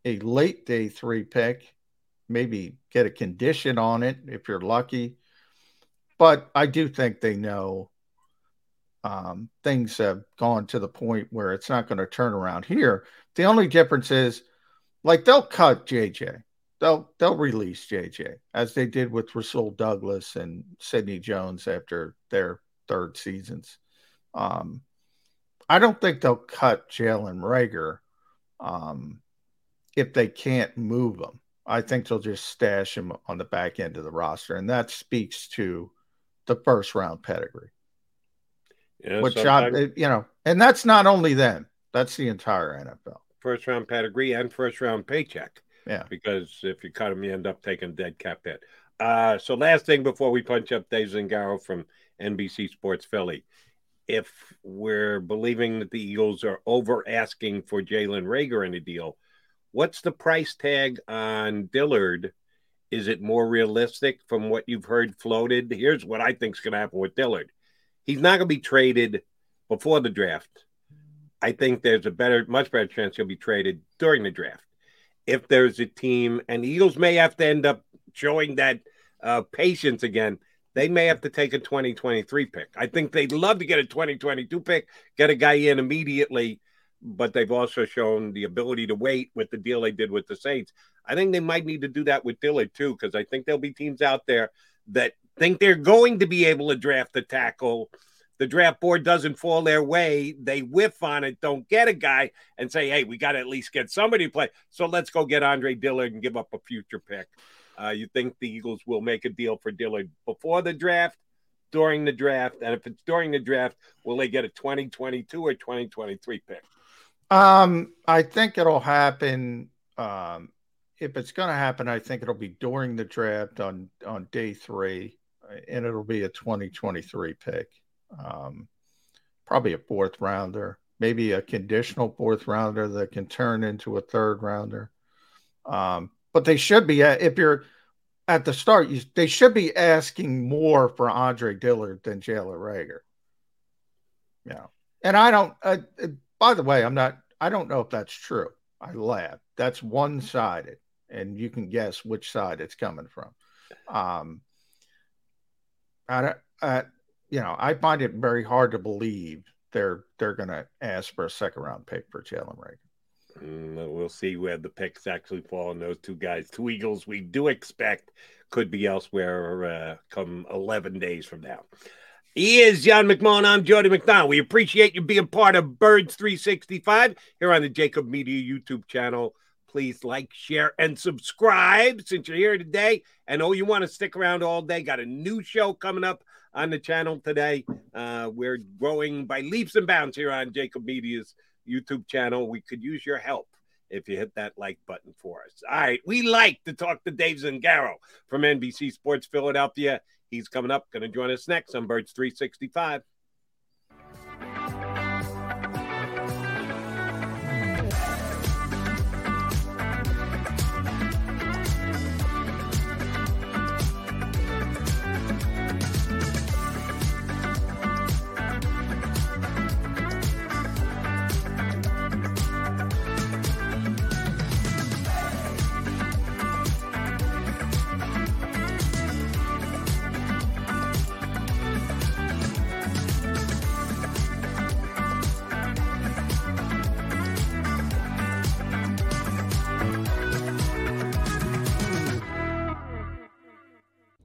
a late day three pick, maybe get a condition on it if you're lucky. But I do think they know um, things have gone to the point where it's not going to turn around here. The only difference is, like, they'll cut JJ. They'll they'll release JJ as they did with Rasul Douglas and Sidney Jones after their third seasons. Um, I don't think they'll cut Jalen Reagor um, if they can't move him. I think they'll just stash him on the back end of the roster, and that speaks to the first round pedigree. Yeah, Which I, you know, and that's not only them; that's the entire NFL. first round pedigree and first round paycheck. Yeah. Because if you cut him, you end up taking dead cap hit. Uh, so last thing before we punch up Dave Zangaro from NBC Sports Philly. If we're believing that the Eagles are over asking for Jalen Reagor in a deal, what's the price tag on Dillard? Is it more realistic from what you've heard floated? Here's what I think is going to happen with Dillard. He's not going to be traded before the draft. I think there's a better, much better chance he'll be traded during the draft. If there's a team, and Eagles may have to end up showing that uh, patience again, they may have to take a 2023 pick. I think they'd love to get a 2022 pick, get a guy in immediately, but they've also shown the ability to wait with the deal they did with the Saints. I think they might need to do that with Dillard too, because I think there'll be teams out there that think they're going to be able to draft a tackle. The draft board doesn't fall their way. They whiff on it, don't get a guy, and say, hey, we got to at least get somebody to play. So let's go get Andre Dillard and give up a future pick. Uh, you think the Eagles will make a deal for Dillard before the draft, during the draft, and if it's during the draft, will they get a 2022 or 2023 pick? Um, I think it'll happen. Um, if it's going to happen, I think it'll be during the draft on on day three, and it'll be a 2023 pick. Um, probably a fourth rounder, maybe a conditional fourth rounder that can turn into a third rounder. Um, but they should be if you're at the start, you, they should be asking more for Andre Dillard than Jalen Reagor. Yeah, and I don't. Uh, by the way, I'm not. I don't know if that's true. I laugh. That's one sided, and you can guess which side it's coming from. Um, I, I, you know, I find it very hard to believe they're they're going to ask for a second round pick for Jalen Reagor. Mm, we'll see where the picks actually fall on those two guys. Two Eagles we do expect could be elsewhere uh, come 11 days from now. He is John McMullen. I'm Jody McDonald. We appreciate you being part of Birds 365 here on the Jacob Media YouTube channel. Please like, share, and subscribe since you're here today. And oh, you want to stick around all day? Got a new show coming up on the channel today. Uh, we're growing by leaps and bounds here on Jacob Media's YouTube channel. We could use your help if you hit that like button for us. All right. We like to talk to Dave Zangaro from NBC Sports Philadelphia. He's coming up, going to join us next on Birds 365.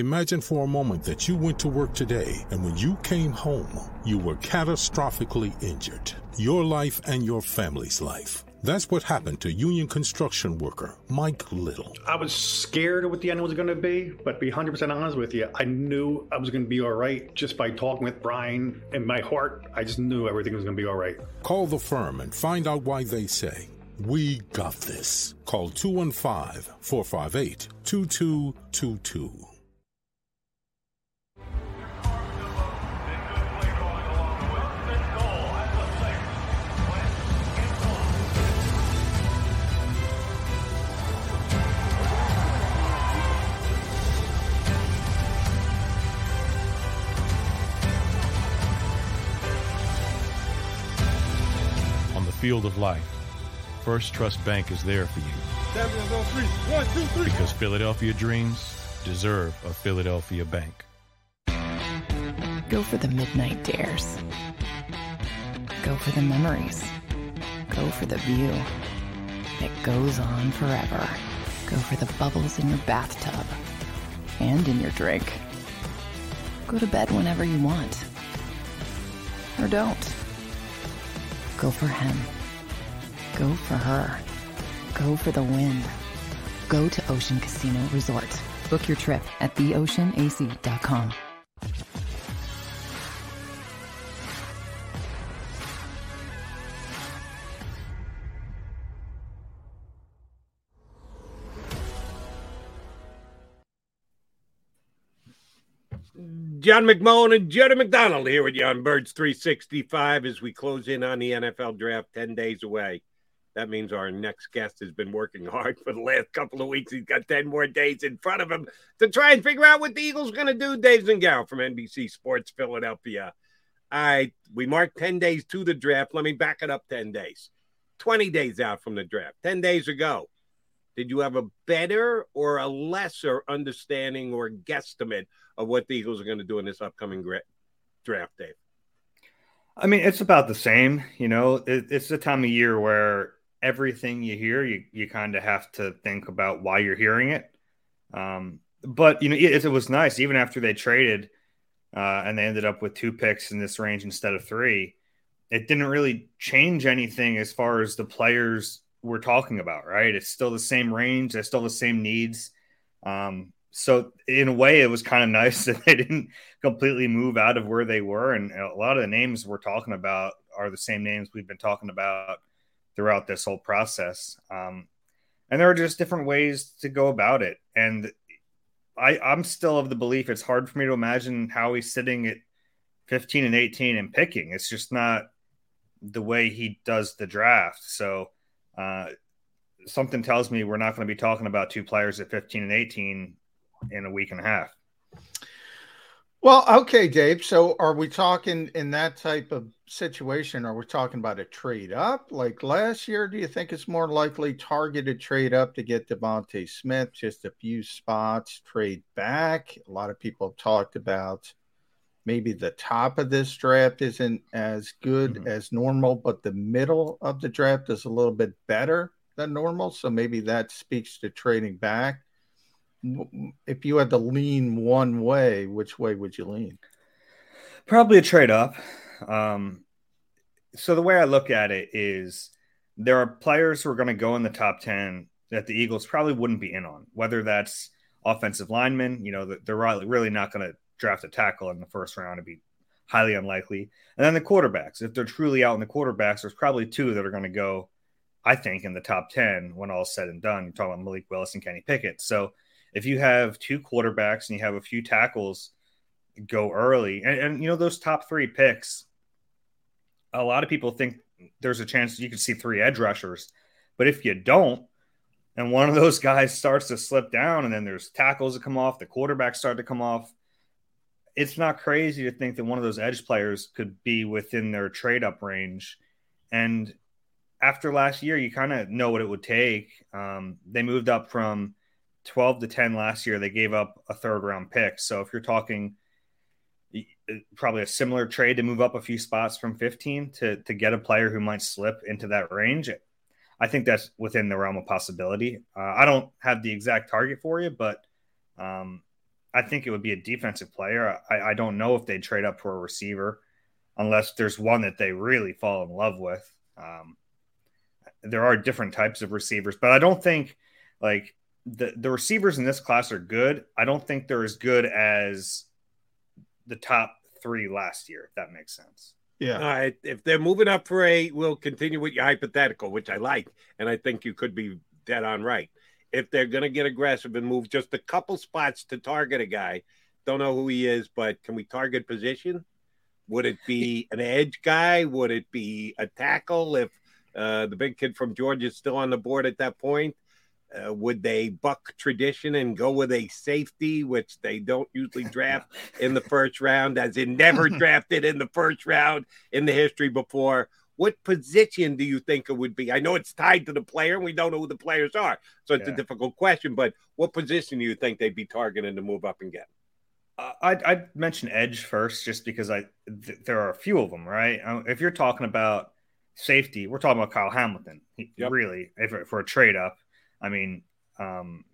Imagine for a moment that you went to work today and when you came home, you were catastrophically injured. Your life and your family's life. That's what happened to union construction worker Mike Little. I was scared of what the end was going to be, but to be 100% honest with you, I knew I was going to be all right just by talking with Brian. In my heart, I just knew everything was going to be all right. Call the firm and find out why they say, We got this. Call 215 458 2222. Field of life, First Trust Bank is there for you. One two three. Because Philadelphia dreams deserve a Philadelphia bank. Go for the midnight dares. Go for the memories. Go for the view that goes on forever. Go for the bubbles in your bathtub. and in your drink. Go to bed whenever you want. Or don't. Go for him. Go for her. Go for the win. Go to Ocean Casino Resort. Book your trip at theoceanac.com. John McMullen and Jody McDonald here with you on Birds 365 as we close in on the NFL draft 10 days away. That means our next guest has been working hard for the last couple of weeks. He's got 10 more days in front of him to try and figure out what the Eagles are going to do. Dave Zangaro from NBC Sports Philadelphia. All right, we marked 10 days to the draft. Let me back it up 10 days. 20 days out from the draft, 10 days ago. Did you have a better or a lesser understanding or guesstimate of what the Eagles are going to do in this upcoming draft, Dave? I mean, it's about the same. You know, it, it's the time of year where everything you hear, you, you kind of have to think about why you're hearing it. Um, but, you know, it, it, was nice, even after they traded uh, and they ended up with two picks in this range instead of three, it didn't really change anything as far as the players we're talking about, right? It's still the same range, they're still the same needs. Um, so in a way, it was kind of nice that they didn't completely move out of where they were, and a lot of the names we're talking about are the same names we've been talking about throughout this whole process. Um, and there are just different ways to go about it, and I, I'm still of the belief it's hard for me to imagine how he's sitting at 15 and 18 and picking. It's just not the way he does the draft. So uh, something tells me we're not going to be talking about two players at 15 and 18 in a week and a half. Well, okay, Dave. So are we talking in that type of situation? Are we talking about a trade up like last year? Do you think it's more likely targeted trade up to get DeVonta Smith, just a few spots, trade back? A lot of people have talked about maybe the top of this draft isn't as good mm-hmm. as normal, but the middle of the draft is a little bit better than normal. So maybe that speaks to trading back if you had to lean one way, which way would you lean? Probably a trade up. Um, so the way I look at it is there are players who are going to go in the top 10 that the Eagles probably wouldn't be in on, whether that's offensive linemen, you know, they're really not going to draft a tackle in the first round. It'd be highly unlikely. And then the quarterbacks, if they're truly out in the quarterbacks, there's probably two that are going to go, I think, in the top 10 when all's said and done. You're talking about Malik Willis and Kenny Pickett. So if you have two quarterbacks and you have a few tackles go early, and, and you know those top three picks, a lot of people think there's a chance you could see three edge rushers, but if you don't, and one of those guys starts to slip down, and then there's tackles that come off, the quarterbacks start to come off. It's not crazy to think that one of those edge players could be within their trade up range. And after last year, you kind of know what it would take. Um, they moved up from 12 to 10 last year, they gave up a third round pick. So if you're talking probably a similar trade to move up a few spots from 15 to, to get a player who might slip into that range, I think that's within the realm of possibility. Uh, I don't have the exact target for you, but um, I think it would be a defensive player. I, I don't know if they'd trade up for a receiver unless there's one that they really fall in love with. Um, there are different types of receivers, but I don't think like the the receivers in this class are good. I don't think they're as good as the top three last year. If that makes sense. Yeah. All right. If they're moving up for a, we'll continue with your hypothetical, which I like, and I think you could be dead on right. If they're going to get aggressive and move just a couple spots to target a guy, don't know who he is, but can we target position? Would it be an edge guy? Would it be a tackle if uh, the big kid from Georgia is still on the board at that point? Uh, would they buck tradition and go with a safety, which they don't usually draft in the first round, as in never drafted in the first round in the history before? What position do you think it would be? I know it's tied to the player, and we don't know who the players are, so it's yeah. a difficult question. But what position do you think they'd be targeting to move up and get? Uh, I'd, I'd, mention edge first, just because I th- there are a few of them, right? If you're talking about safety, we're talking about Kyle Hamilton. Yep. Really, if, for a trade up, I mean, um,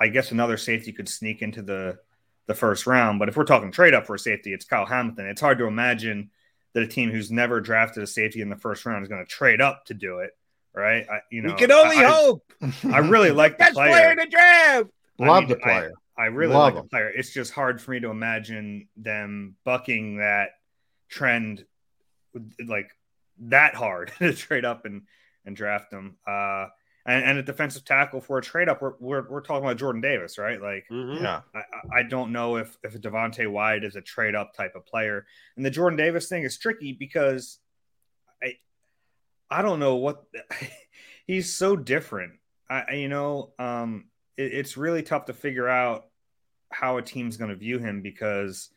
I guess another safety could sneak into the the first round. But if we're talking trade up for a safety, it's Kyle Hamilton. It's hard to imagine that a team who's never drafted a safety in the first round is going to trade up to do it. Right? I, you know, we can only I, hope. I really like the Best player. player in the draft. Love I mean, the player. I, I really Love like him. the player. It's just hard for me to imagine them bucking that trend like that hard to trade up and and draft them. Uh, and, and a defensive tackle for a trade up, we're, we're, we're talking about Jordan Davis, right? Like, Mhm. Yeah. I, I- I don't know if if Devonte Wyatt is a trade up type of player, and the Jordan Davis thing is tricky because I I don't know what he's so different. I I- you know um it, it's really tough to figure out how a team's going to view him because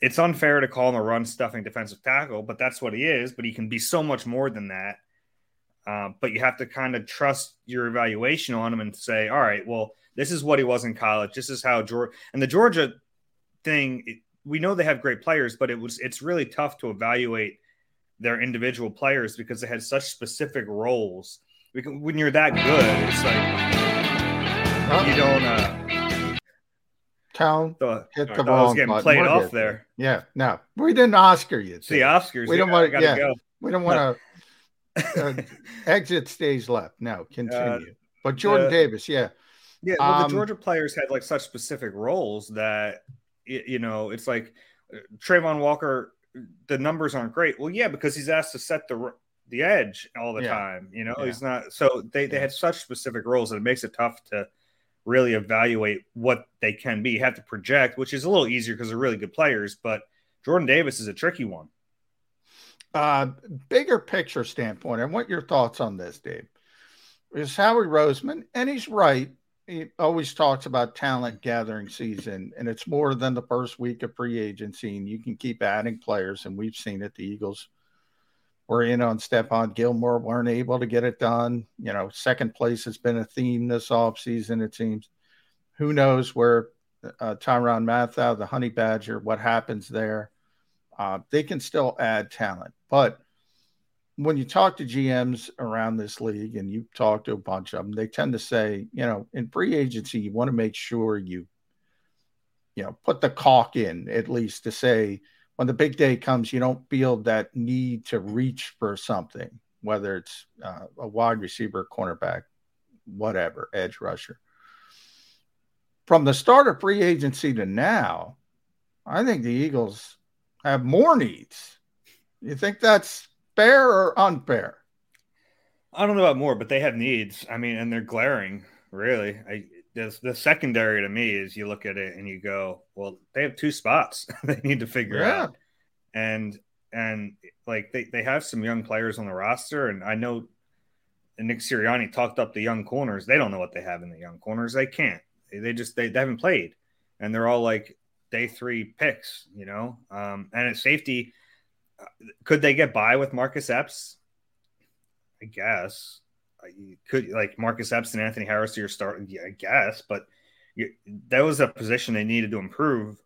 it's unfair to call him a run stuffing defensive tackle, but that's what he is. But he can be so much more than that. Uh, but you have to kind of trust your evaluation on him and say, all right, well, this is what he was in college. This is how Georgia and the Georgia thing. It, we know they have great players, but it was it's really tough to evaluate their individual players because they had such specific roles. Can, when you're that good, it's like you don't. Uh, Town the, hit the was getting button. played We're off good. there. Yeah, no, we didn't Oscar you. It's the Oscars. We don't want to. Yeah, go. we don't want to. uh, exit stage left. No, continue. but Jordan the- Davis, yeah, Yeah, well, Um, the Georgia players had like such specific roles that you know it's like uh, Travon Walker. The numbers aren't great. Well, yeah, because he's asked to set the the edge all the Yeah. time. You know, Yeah. he's not. So they they had such specific roles that it makes it tough to really evaluate what they can be. You have to project, which is a little easier because they're really good players. But Jordan Davis is a tricky one. Uh, bigger picture standpoint. I want your thoughts on this, Dave. Is Howie Roseman, and he's right. He always talks about talent gathering season, and it's more than the first week of free agency, and you can keep adding players. And we've seen it. The Eagles were in on Stephon Gilmore, weren't able to get it done. You know, second place has been a theme this offseason, it seems. Who knows where uh, Tyrann Mathieu, the Honey Badger, what happens there? Uh, they can still add talent. But when you talk to GMs around this league and you talk to a bunch of them, they tend to say, you know, in free agency, you want to make sure you, you know, put the caulk in at least to say when the big day comes, you don't feel that need to reach for something, whether it's uh, a wide receiver, cornerback, whatever, edge rusher. From the start of free agency to now, I think the Eagles have more needs. You think that's fair or unfair? I don't know about more, but they have needs. I mean, and they're glaring, really. I the, the secondary to me is you look at it and you go, well, they have two spots they need to figure Yeah. out. And and like they, they have some young players on the roster, and I know Nick Sirianni talked up the young corners. They don't know what they have in the young corners. They can't. They, they just they, they haven't played. And they're all like day three picks, you know. Um, and at safety, uh, could they get by with Marcus Epps? I guess Uh, you could like Marcus Epps and Anthony Harris are your start. Yeah, I guess, but you, that was a position they needed to improve,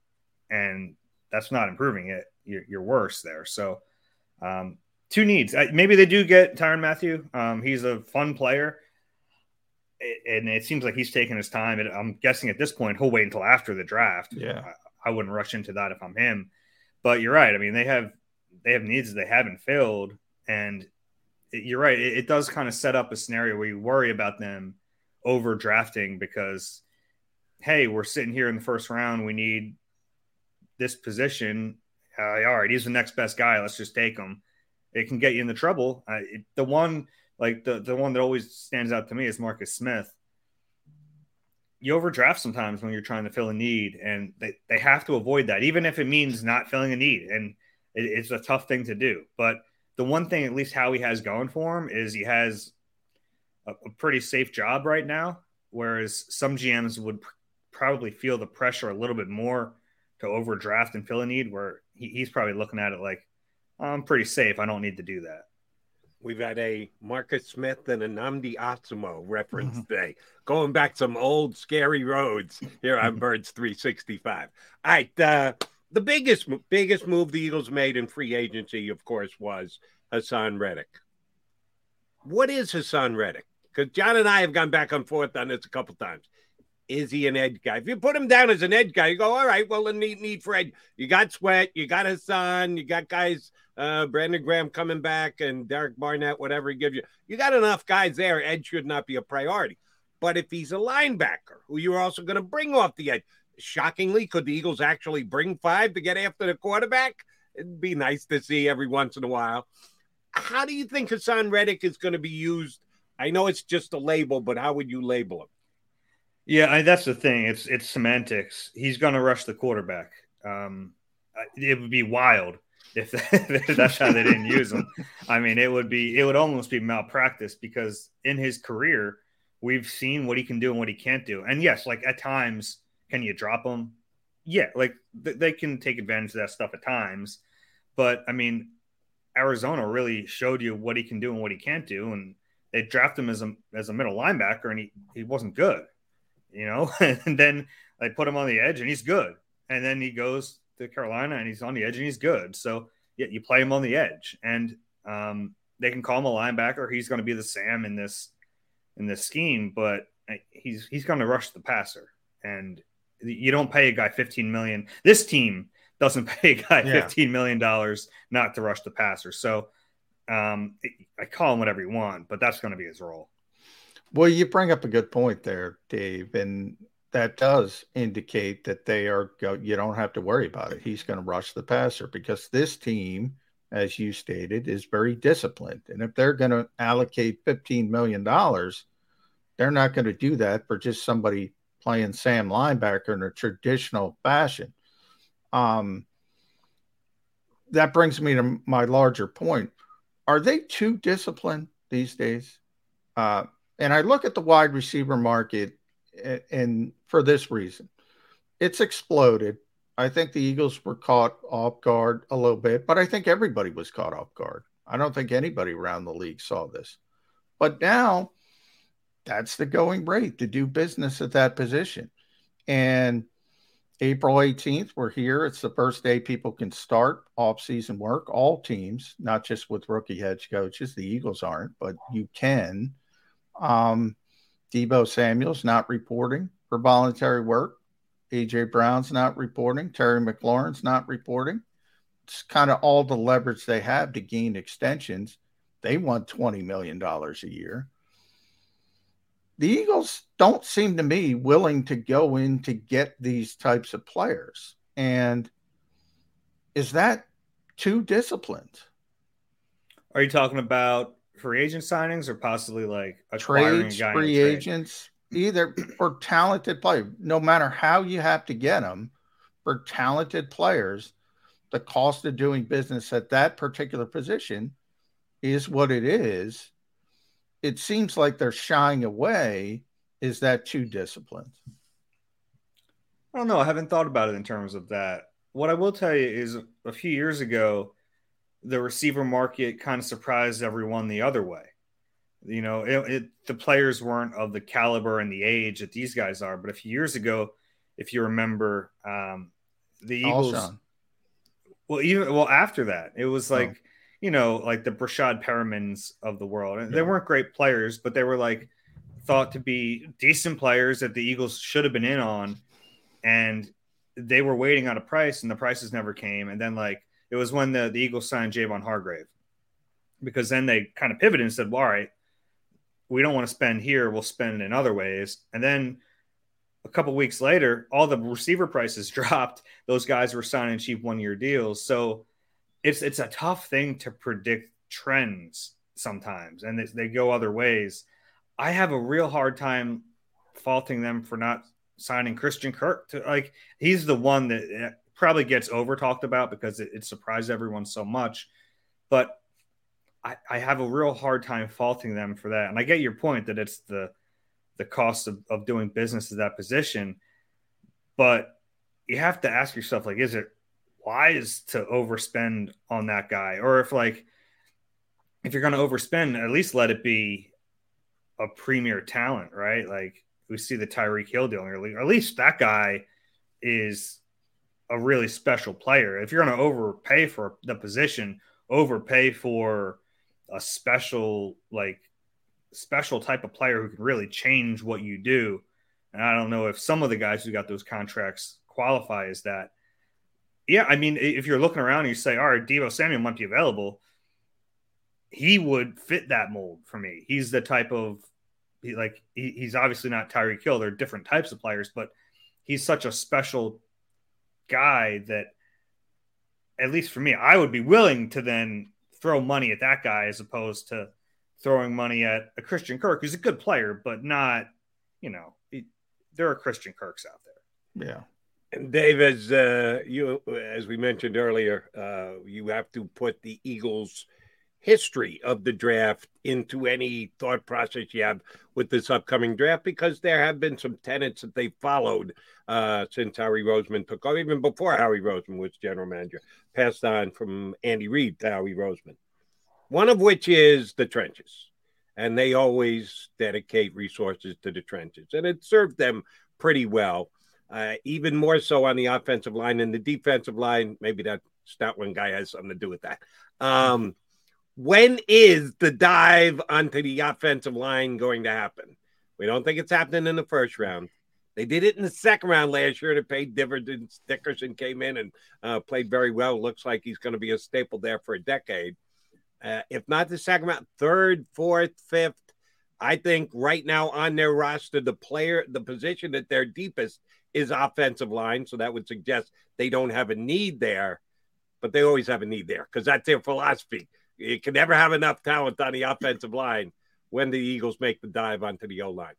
and that's not improving it. You're, you're worse there. So, um, two needs. Uh, Maybe they do get Tyrann Mathieu. Um, he's a fun player, and it seems like he's taking his time. And I'm guessing at this point he'll wait until after the draft. Yeah. I, wouldn't rush into that if I'm him. But you're right. I mean, they have they have needs they haven't filled, and it- you're right. It, it does kind of set up a scenario where you worry about them overdrafting because, hey, we're sitting here in the first round. We need this position. Uh, all right, he's the next best guy. Let's just take him. It can get you into trouble. Uh, it, the one, like the the one that always stands out to me is Marcus Smith. You overdraft sometimes when you're trying to fill a need, and they, they have to avoid that, even if it means not filling a need. And it, it's a tough thing to do. But the one thing, at least Howie has going for him, is he has a, a pretty safe job right now. Whereas some GMs would pr- probably feel the pressure a little bit more to overdraft and fill a need, where he, he's probably looking at it like, I'm pretty safe. I don't need to do that. We've had a Marcus Smith and a Nnamdi Asomugha reference today, going back some old scary roads here on Birds 365. All right, uh, the biggest biggest move the Eagles made in free agency, of course, was Haason Reddick. What is Haason Reddick? Because John and I have gone back and forth on this a couple times. is he an edge guy? If you put him down as an edge guy, you go, all right, well, the need need for edge. You got Sweat, you got Haason, you got guys, uh, Brandon Graham coming back and Derek Barnett, whatever he gives you. You got enough guys there. Edge should not be a priority. But if he's a linebacker who you're also going to bring off the edge, shockingly, could the Eagles actually bring five to get after the quarterback? It'd be nice to see every once in a while. How do you think Haason Reddick is going to be used? I know it's just a label, but how would you label him? Yeah, I, that's the thing. It's it's semantics. He's going to rush the quarterback. Um, it would be wild if that's how they didn't use him. I mean, it would be it would almost be malpractice because in his career, we've seen what he can do and what he can't do. And yes, like at times, can you drop him? Yeah, like th- they can take advantage of that stuff at times. But I mean, Arizona really showed you what he can do and what he can't do, and they draft him as a as a middle linebacker, and he he wasn't good you know, and then they put him on the edge and he's good. And then he goes to Carolina and he's on the edge and he's good. So yeah, you play him on the edge and um, they can call him a linebacker. He's going to be the Sam in this in this scheme, but uh, he's he's going to rush the passer. And you don't pay a guy 15 million. This team doesn't pay a guy yeah. 15 million dollars not to rush the passer. So um, I call him whatever you want, but that's going to be his role. Well, you bring up a good point there, Dave, and that does indicate that they are. You don't have to worry about it. He's going to rush the passer because this team, as you stated, is very disciplined, and if they're going to allocate fifteen million dollars, they're not going to do that for just somebody playing Sam linebacker in a traditional fashion. Um, that brings me to my larger point. Are they too disciplined these days? Uh, and I look at the wide receiver market, and for this reason, it's exploded. I think the Eagles were caught off guard a little bit, but I think everybody was caught off guard. I don't think anybody around the league saw this. But now that's the going rate to do business at that position. And April 18th, we're here. It's the first day people can start off-season work. All teams, not just with rookie head coaches. The Eagles aren't, but you can. Um, Deebo Samuel's not reporting for voluntary work. AJ Brown's not reporting. Terry McLaurin's not reporting. It's kind of all the leverage they have to gain extensions. They want $20 million a year. The Eagles don't seem to me willing to go in to get these types of players. And is that too disciplined? Are you talking about free agent signings or possibly like trades, free agents, either or talented player. No matter how you have to get them, for talented players, the cost of doing business at that particular position is what it is. It seems like they're shying away. Is that too disciplined? I don't know. I haven't thought about it in terms of that. What I will tell you is a few years ago, the receiver market kind of surprised everyone the other way. You know, it, it, the players weren't of the caliber and the age that these guys are. But a few years ago, if you remember, um, the Eagles. Alshon. Well, even well after that, it was like oh. you know, like the Breshad Perrimans of the world, and yeah. they weren't great players, but they were like thought to be decent players that the Eagles should have been in on, and they were waiting on a price, and the prices never came, and then like it was when the, the Eagles signed Javon Hargrave because then they kind of pivoted and said, well, all right, we don't want to spend here. We'll spend in other ways. And then a couple weeks later, all the receiver prices dropped. Those guys were signing cheap one year deals. So it's, it's a tough thing to predict trends sometimes, and they, they go other ways. I have a real hard time faulting them for not signing Christian Kirk to like he's the one that probably gets over talked about because it, it surprised everyone so much. But I, I, have a real hard time faulting them for that. And I get your point that it's the the cost of, of doing business at that position. But you have to ask yourself, like, is it wise to overspend on that guy? Or if like if you're gonna overspend, at least let it be a premier talent, right? Like we see the Tyreek Hill deal, or at least that guy is a really special player. If you're going to overpay for the position, overpay for a special like special type of player who can really change what you do. And I don't know if some of the guys who got those contracts qualify as that. Yeah, I mean, if you're looking around and you say, all right, Deebo Samuel might be available, he would fit that mold for me. He's the type of he, like he, he's obviously not Tyreek Hill. They're different types of players, but he's such a special guy that at least for me, I would be willing to then throw money at that guy as opposed to throwing money at a Christian Kirk, who's a good player, but not, you know, he, there are Christian Kirks out there. Yeah. And Dave, as uh, you as we mentioned earlier, uh, you have to put the Eagles' history of the draft into any thought process you have with this upcoming draft because there have been some tenets that they followed uh, since Howie Roseman took over, even before Howie Roseman was general manager, passed on from Andy Reid to Howie Roseman. One of which is the trenches. And they always dedicate resources to the trenches. And it served them pretty well, uh, even more so on the offensive line and the defensive line. Maybe that Stoutland guy has something to do with that. Um, when is the dive onto the offensive line going to happen? We don't think it's happening in the first round. They did it in the second round last year to pay dividends. Dickerson came in and uh, played very well. Looks like he's going to be a staple there for a decade. Uh, if not the second round, third, fourth, fifth. I think right now on their roster, the player, the position that they're deepest is offensive line. So that would suggest they don't have a need there, but they always have a need there because that's their philosophy. You can never have enough talent on the offensive line when the Eagles make the dive onto the O line.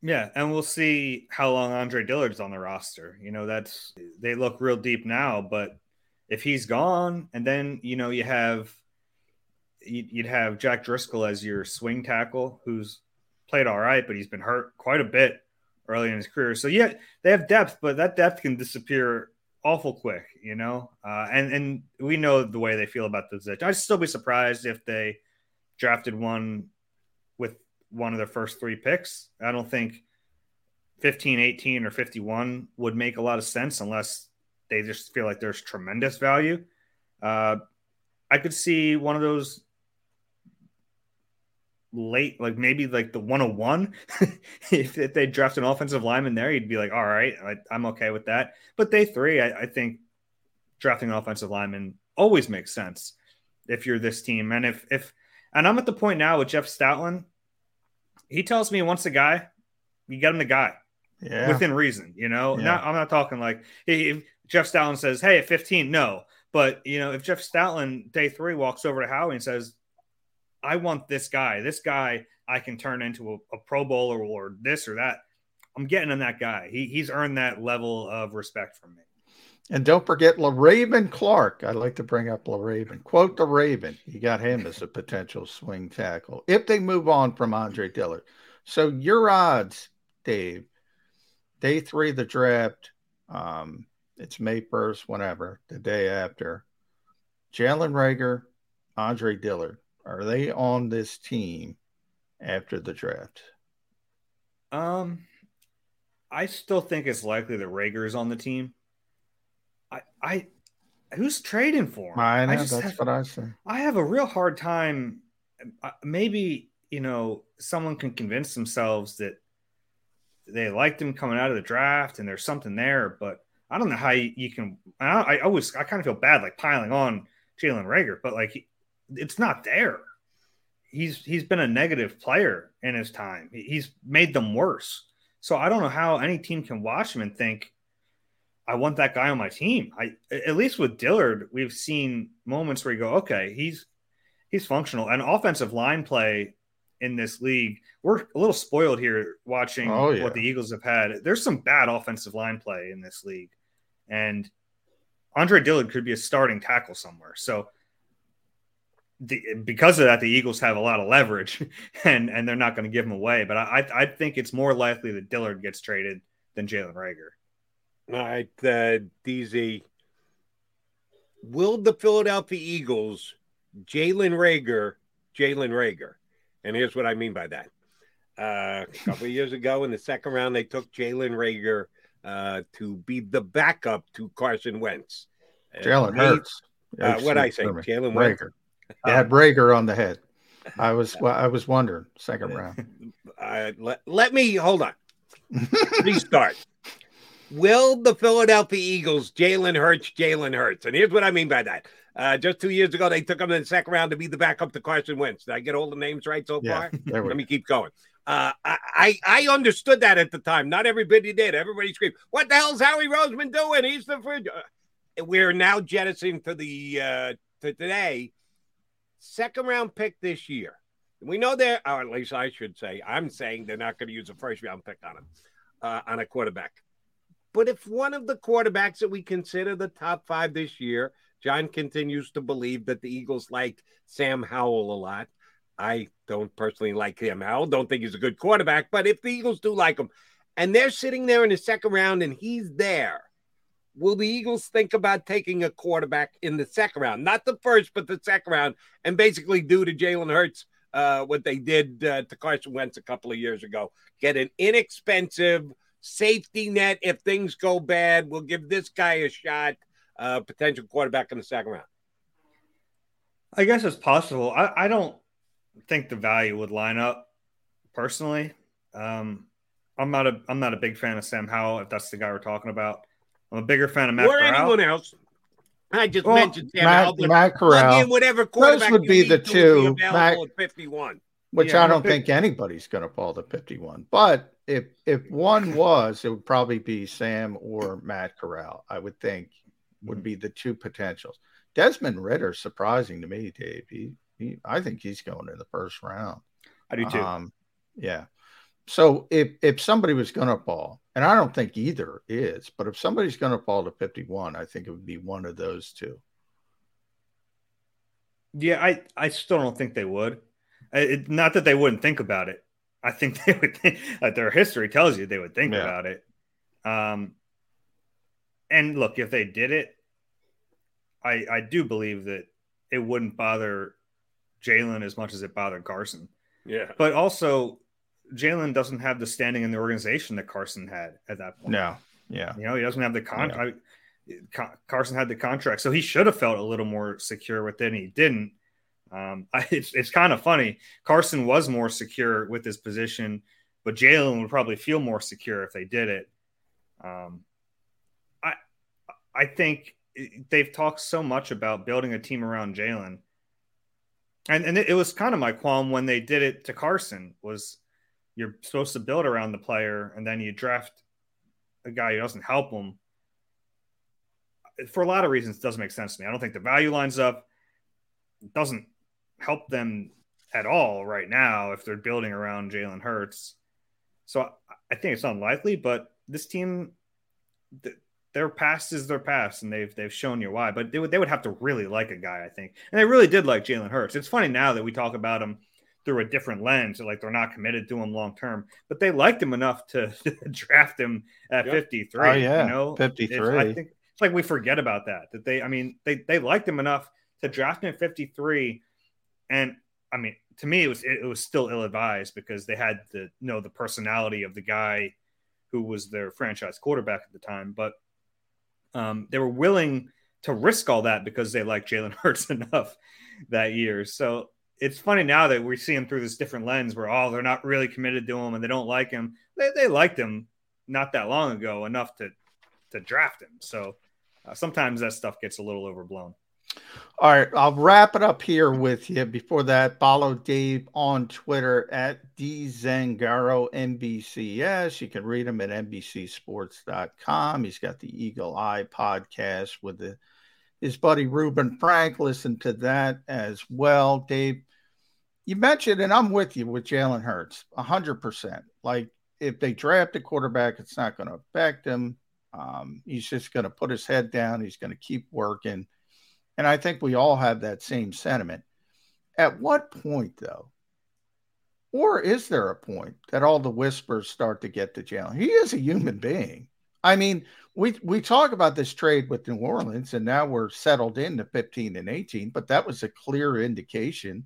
Yeah, and we'll see how long Andre Dillard's on the roster. You know, that's they look real deep now, but if he's gone, and then you know you have you'd have Jack Driscoll as your swing tackle, who's played all right, but he's been hurt quite a bit early in his career. So yeah, they have depth, but that depth can disappear awful quick, you know. Uh, and and we know the way they feel about the position. I'd still be surprised if they drafted one with one of their first three picks. I don't think 15, 18, or 51 would make a lot of sense unless they just feel like there's tremendous value. Uh, I could see one of those late, like maybe like the 101. if, if they draft an offensive lineman there, you'd be like, all right, I, am okay with that. But day three, I, I think drafting an offensive lineman always makes sense if you're this team. And if, if, and I'm at the point now with Jeff Stoutland, he tells me once a guy, you get him the guy. Yeah. Within reason, you know. Yeah. Not I'm not talking like if Jeff Stoutland says, Hey, at 15, no. But you know, if Jeff Stoutland day three walks over to Howie and says, I want this guy. This guy I can turn into a, a Pro Bowler or this or that. I'm getting on that guy. He, he's earned that level of respect from me. And don't forget Le'Raven Clark. I'd like to bring up Le'Raven. Quote the Raven. You got him as a potential swing tackle if they move on from Andre Dillard. So your odds, Dave, day three of the draft, um, it's May 1st, whenever, the day after. Jalen Reagor, Andre Dillard. Are they on this team after the draft? Um, I still think it's likely that Reagor is on the team. I, I, who's trading for him? I know I that's have, what I say. I have a real hard time. Uh, maybe you know someone can convince themselves that they liked him coming out of the draft and there's something there, but I don't know how you, you can. I, I always I kind of feel bad like piling on Jalen Reagor, but like it's not there. He's he's been a negative player in his time. He's made them worse. So I don't know how any team can watch him and think, I want that guy on my team. I at least with Dillard, we've seen moments where you go, okay, he's he's functional. And offensive line play in this league, we're a little spoiled here watching oh, yeah. what the Eagles have had. There's some bad offensive line play in this league. And Andre Dillard could be a starting tackle somewhere. So the, because of that, the Eagles have a lot of leverage, and and they're not going to give him away. But I I think it's more likely that Dillard gets traded than Jalen Reagor. All right, uh, DZ. Will the Philadelphia Eagles, Jalen Reagor, Jalen Reagor? and here's what I mean by that. Uh, a couple of years ago, in the second round, they took Jalen Reagor uh, to be the backup to Carson Wentz. Jalen Hurts. Uh, what I say, Jalen Reagor. They had Reagor on the head. I was well, I was wondering second round. Uh, let, let me hold on. Restart. Will the Philadelphia Eagles Jalen Hurts Jalen Hurts? And here's what I mean by that. Uh, just two years ago, they took him in the second round to be the backup to Carson Wentz. Did I get all the names right so Yeah, far? Let me keep going. Uh, I, I I understood that at the time. Not everybody did. Everybody screamed, "What the hell's Howie Roseman doing? He's the fridge." Uh, We're now jettisoning to the uh, to today. Second round pick this year. We know they're, or at least I should say, I'm saying they're not going to use a first round pick on him, uh, on a quarterback. But if one of the quarterbacks that we consider the top five this year, John continues to believe that the Eagles like Sam Howell a lot. I don't personally like Sam Howell, don't think he's a good quarterback, but if the Eagles do like him and they're sitting there in the second round and he's there, will the Eagles think about taking a quarterback in the second round? Not the first, but the second round, and basically do to Jalen Hurts uh, what they did uh, to Carson Wentz a couple of years ago. Get an inexpensive safety net if things go bad. We'll give this guy a shot, uh, potential quarterback in the second round. I guess it's possible. I, I don't think the value would line up personally. Um, I'm not a I'm not a big fan of Sam Howell if that's the guy we're talking about. I'm a bigger fan of Matt or Corral. anyone else. I just Well, mentioned Sam Matt- Howell, but Matt plug Corral. in whatever Those quarterback would you be need the two. be Matt- at 51. which Yeah, I don't think anybody's going to fall to 51. But if if one was, it would probably be Sam or Matt Corral. I would think would be the two potentials. Desmond Ridder, surprising to me, Dave. He, he I think he's going in the first round. I do too. Um, yeah. So if if somebody was going to fall, and I don't think either is, but if somebody's going to fall to 51, I think it would be one of those two. Yeah, I, I still don't think they would. It, not that they wouldn't think about it. I think they would think like their history tells you they would think Yeah. about it. Um, and look, if they did it, I I do believe that it wouldn't bother Jalen as much as it bothered Carson. Yeah. But also, Jalen doesn't have the standing in the organization that Carson had at that point. No. Yeah. You know, he doesn't have the contract. Carson had the contract, so he should have felt a little more secure with it, and he didn't. Um, I, it's it's kind of funny. Carson was more secure with his position, but Jalen would probably feel more secure if they did it. Um, I I think they've talked so much about building a team around Jalen, and and it, it was kind of my qualm when they did it to Carson was you're supposed to build around the player, and then you draft a guy who doesn't help him. For a lot of reasons, it doesn't make sense to me. I don't think the value lines up. It doesn't help them at all right now if they're building around Jalen Hurts. So I, think it's unlikely, but this team, th- their past is their past, and they've they've shown you why. But they would they would have to really like a guy, I think, and they really did like Jalen Hurts. It's funny now that we talk about him through a different lens, like they're not committed to him long term, but they liked him enough to draft him at Yep. 53. Oh, yeah, you know, 53. It's- I think it's like we forget about that. That they, I mean, they they liked him enough to draft him at 53, and I mean, to me, it was it, was still ill advised because they had the you know the personality of the guy who was their franchise quarterback at the time, but um, they were willing to risk all that because they liked Jalen Hurts enough that year. So it's funny now that we see him through this different lens where oh they're not really committed to him and they don't like him. They they liked him not that long ago enough to to draft him. So uh, sometimes that stuff gets a little overblown. All right, I'll wrap it up here with you. Before that, follow Dave on Twitter at dzangaro NBCS. You can read him at NBCSports.com. He's got the Eagle Eye podcast with the, his buddy Reuben Frank. Listen to that as well, Dave. You mentioned, and I'm with you with Jalen Hurts, hundred percent. Like if they draft a quarterback, it's not going to affect him. Um, he's just going to put his head down. He's going to keep working. And I think we all have that same sentiment. At what point, though, or is there a point that all the whispers start to get to Jalen? He is a human being. I mean, we we talk about this trade with New Orleans, and now we're settled into 15 and 18, but that was a clear indication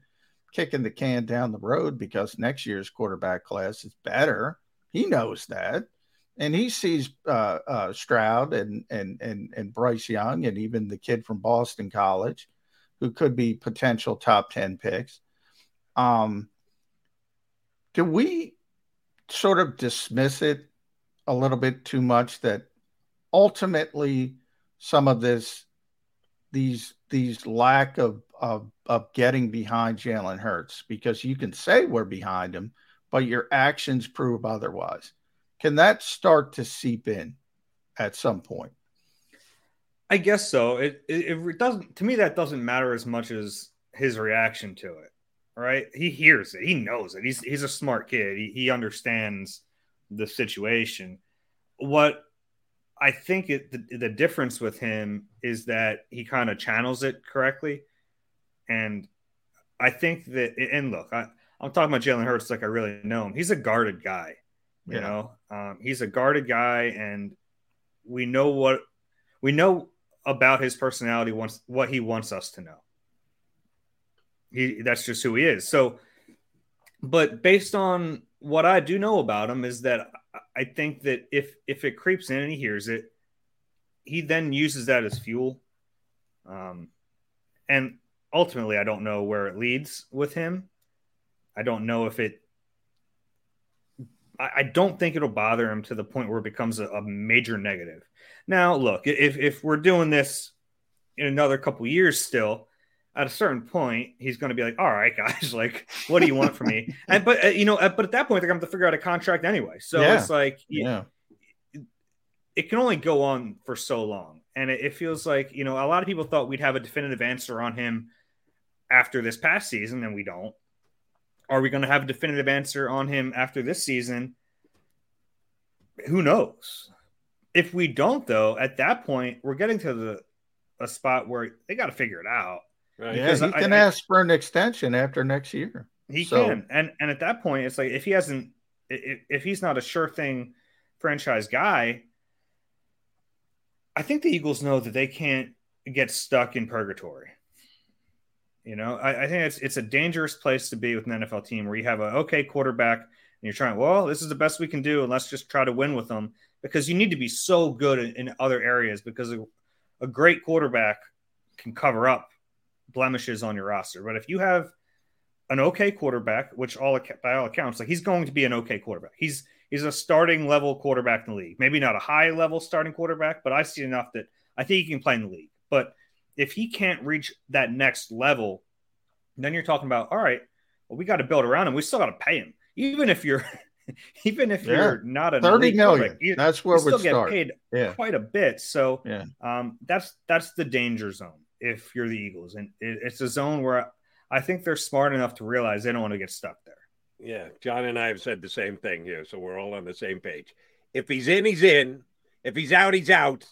kicking the can down the road because next year's quarterback class is better. He knows that and he sees uh, uh, Stroud and, and and and Bryce Young and even the kid from Boston College, who could be potential top ten picks. Um, do we sort of dismiss it a little bit too much that ultimately some of this these these lack of of, of getting behind Jalen Hurts because you can say we're behind him, but your actions prove otherwise. Can that start to seep in at some point? I guess so. It, it, it doesn't to me that doesn't matter as much as his reaction to it. Right? He hears it. He knows it. He's he's a smart kid. He, he understands the situation. What I think it, the, the difference with him is that he kind of channels it correctly. And I think that, and look, I, I'm talking about Jalen Hurts like I really know him. He's a guarded guy, you yeah. know, um, he's a guarded guy, and we know what we know about his personality, wants what he wants us to know. He that's just who he is. So, but based on what I do know about him, is that I think that if if it creeps in and he hears it, he then uses that as fuel. Um, and ultimately, I don't know where it leads with him. I don't know if it. I, I don't think it'll bother him to the point where it becomes a, a major negative. Now, look, if if we're doing this in another couple years still, at a certain point, he's going to be like, "All right, guys, like, what do you want from me?" And but uh, you know, uh, but at that point, they're going to have to figure out a contract anyway. So yeah. it's like, yeah, it, it, can only go on for so long, and it, it, feels like you know, a lot of people thought we'd have a definitive answer on him after this past season, and we don't. Are we going to have a definitive answer on him after this season? Who knows? If we don't, though, at that point, we're getting to the a spot where they got to figure it out Right. Yeah, he can I, ask for an extension after next year. He so. can, and and at that point, it's like if he hasn't, if, if he's not a sure thing franchise guy, I think the Eagles know that they can't get stuck in purgatory. You know, I, I, think it's it's a dangerous place to be with an NFL team where you have a okay quarterback and you're trying. Well, this is the best we can do, and let's just try to win with them because you need to be so good in, in other areas because a, a great quarterback can cover up blemishes on your roster. But if you have an okay quarterback, which all by all accounts, like he's going to be an okay quarterback. He's he's a starting level quarterback in the league. Maybe not a high level starting quarterback, but I see enough that I think he can play in the league. But if he can't reach that next level, then you're talking about all right. Well, we got to build around him. We still got to pay him, even if you're even if yeah. you're not a thirty million. You, that's where we still get paid yeah. quite a bit. So yeah. um, that's that's the danger zone if you're the Eagles, and it, it's a zone where I think they're smart enough to realize they don't want to get stuck there. Yeah, John and I have said the same thing here, so we're all on the same page. If he's in, he's in. If he's out, he's out.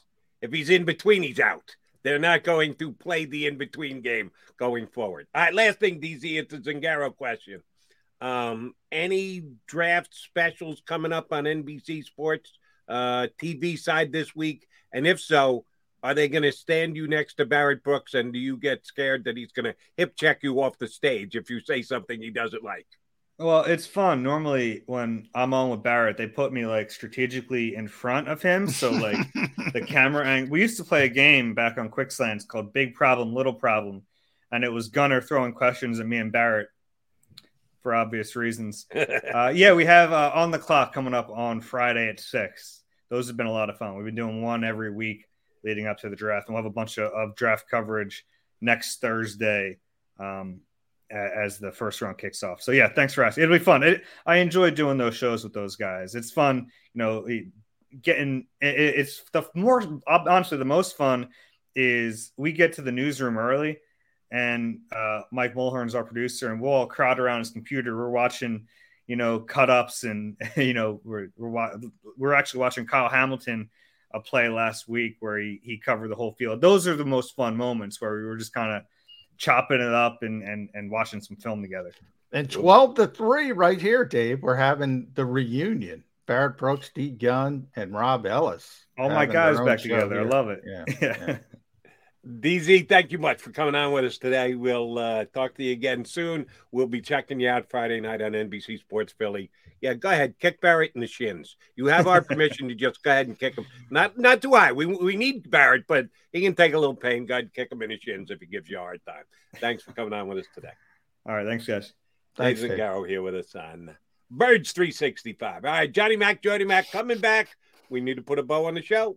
If he's in between, he's out. They're not going to play the in between game going forward. All right, last thing, DZ, it's a Zangaro question. Um, any draft specials coming up on NBC Sports uh, TV side this week? And if so, are they going to stand you next to Barrett Brooks? And do you get scared that he's going to hip check you off the stage if you say something he doesn't like? Well, it's fun. Normally, when I'm on with Barrett, they put me like strategically in front of him. So, like the camera, and we used to play a game back on Quick Slants called Big Problem, Little Problem. And it was Gunner throwing questions at me and Barrett for obvious reasons. uh, yeah, we have uh, on the clock coming up on Friday at six. Those have been a lot of fun. We've been doing one every week leading up to the draft. And we'll have a bunch of, of draft coverage next Thursday um, as the first round kicks off. So yeah, thanks for asking. It'll be fun. It, I enjoy doing those shows with those guys. It's fun, you know, getting it, it's the more honestly the most fun is we get to the newsroom early and uh, Mike Mulhern's our producer and we'll all crowd around his computer. We're watching, you know, cut ups and you know we're we're we're actually watching Kyle Hamilton a play last week where he, he covered the whole field. Those are the most fun moments where we were just kind of chopping it up and, and, and watching some film together. And 12 to 3 right here, Dave. We're having the reunion. Barrett Brooks, D Gunn, and Rob Ellis. All my guys back together. Here. I love it. Yeah. yeah. DZ, thank you much for coming on with us today. We'll uh, talk to you again soon. We'll be checking you out Friday night on NBC Sports Philly. Yeah, go ahead, kick Barrett in the shins. You have our permission to just go ahead and kick him. Not not too high. We we need Barrett, but he can take a little pain. Go ahead, kick him in the shins if he gives you a hard time. Thanks for coming on with us today. All right, thanks, guys. Thanks, Dave Zangaro here with us on Birds 365. All right, Johnny Mac, Jody Mac coming back. We need to put a bow on the show.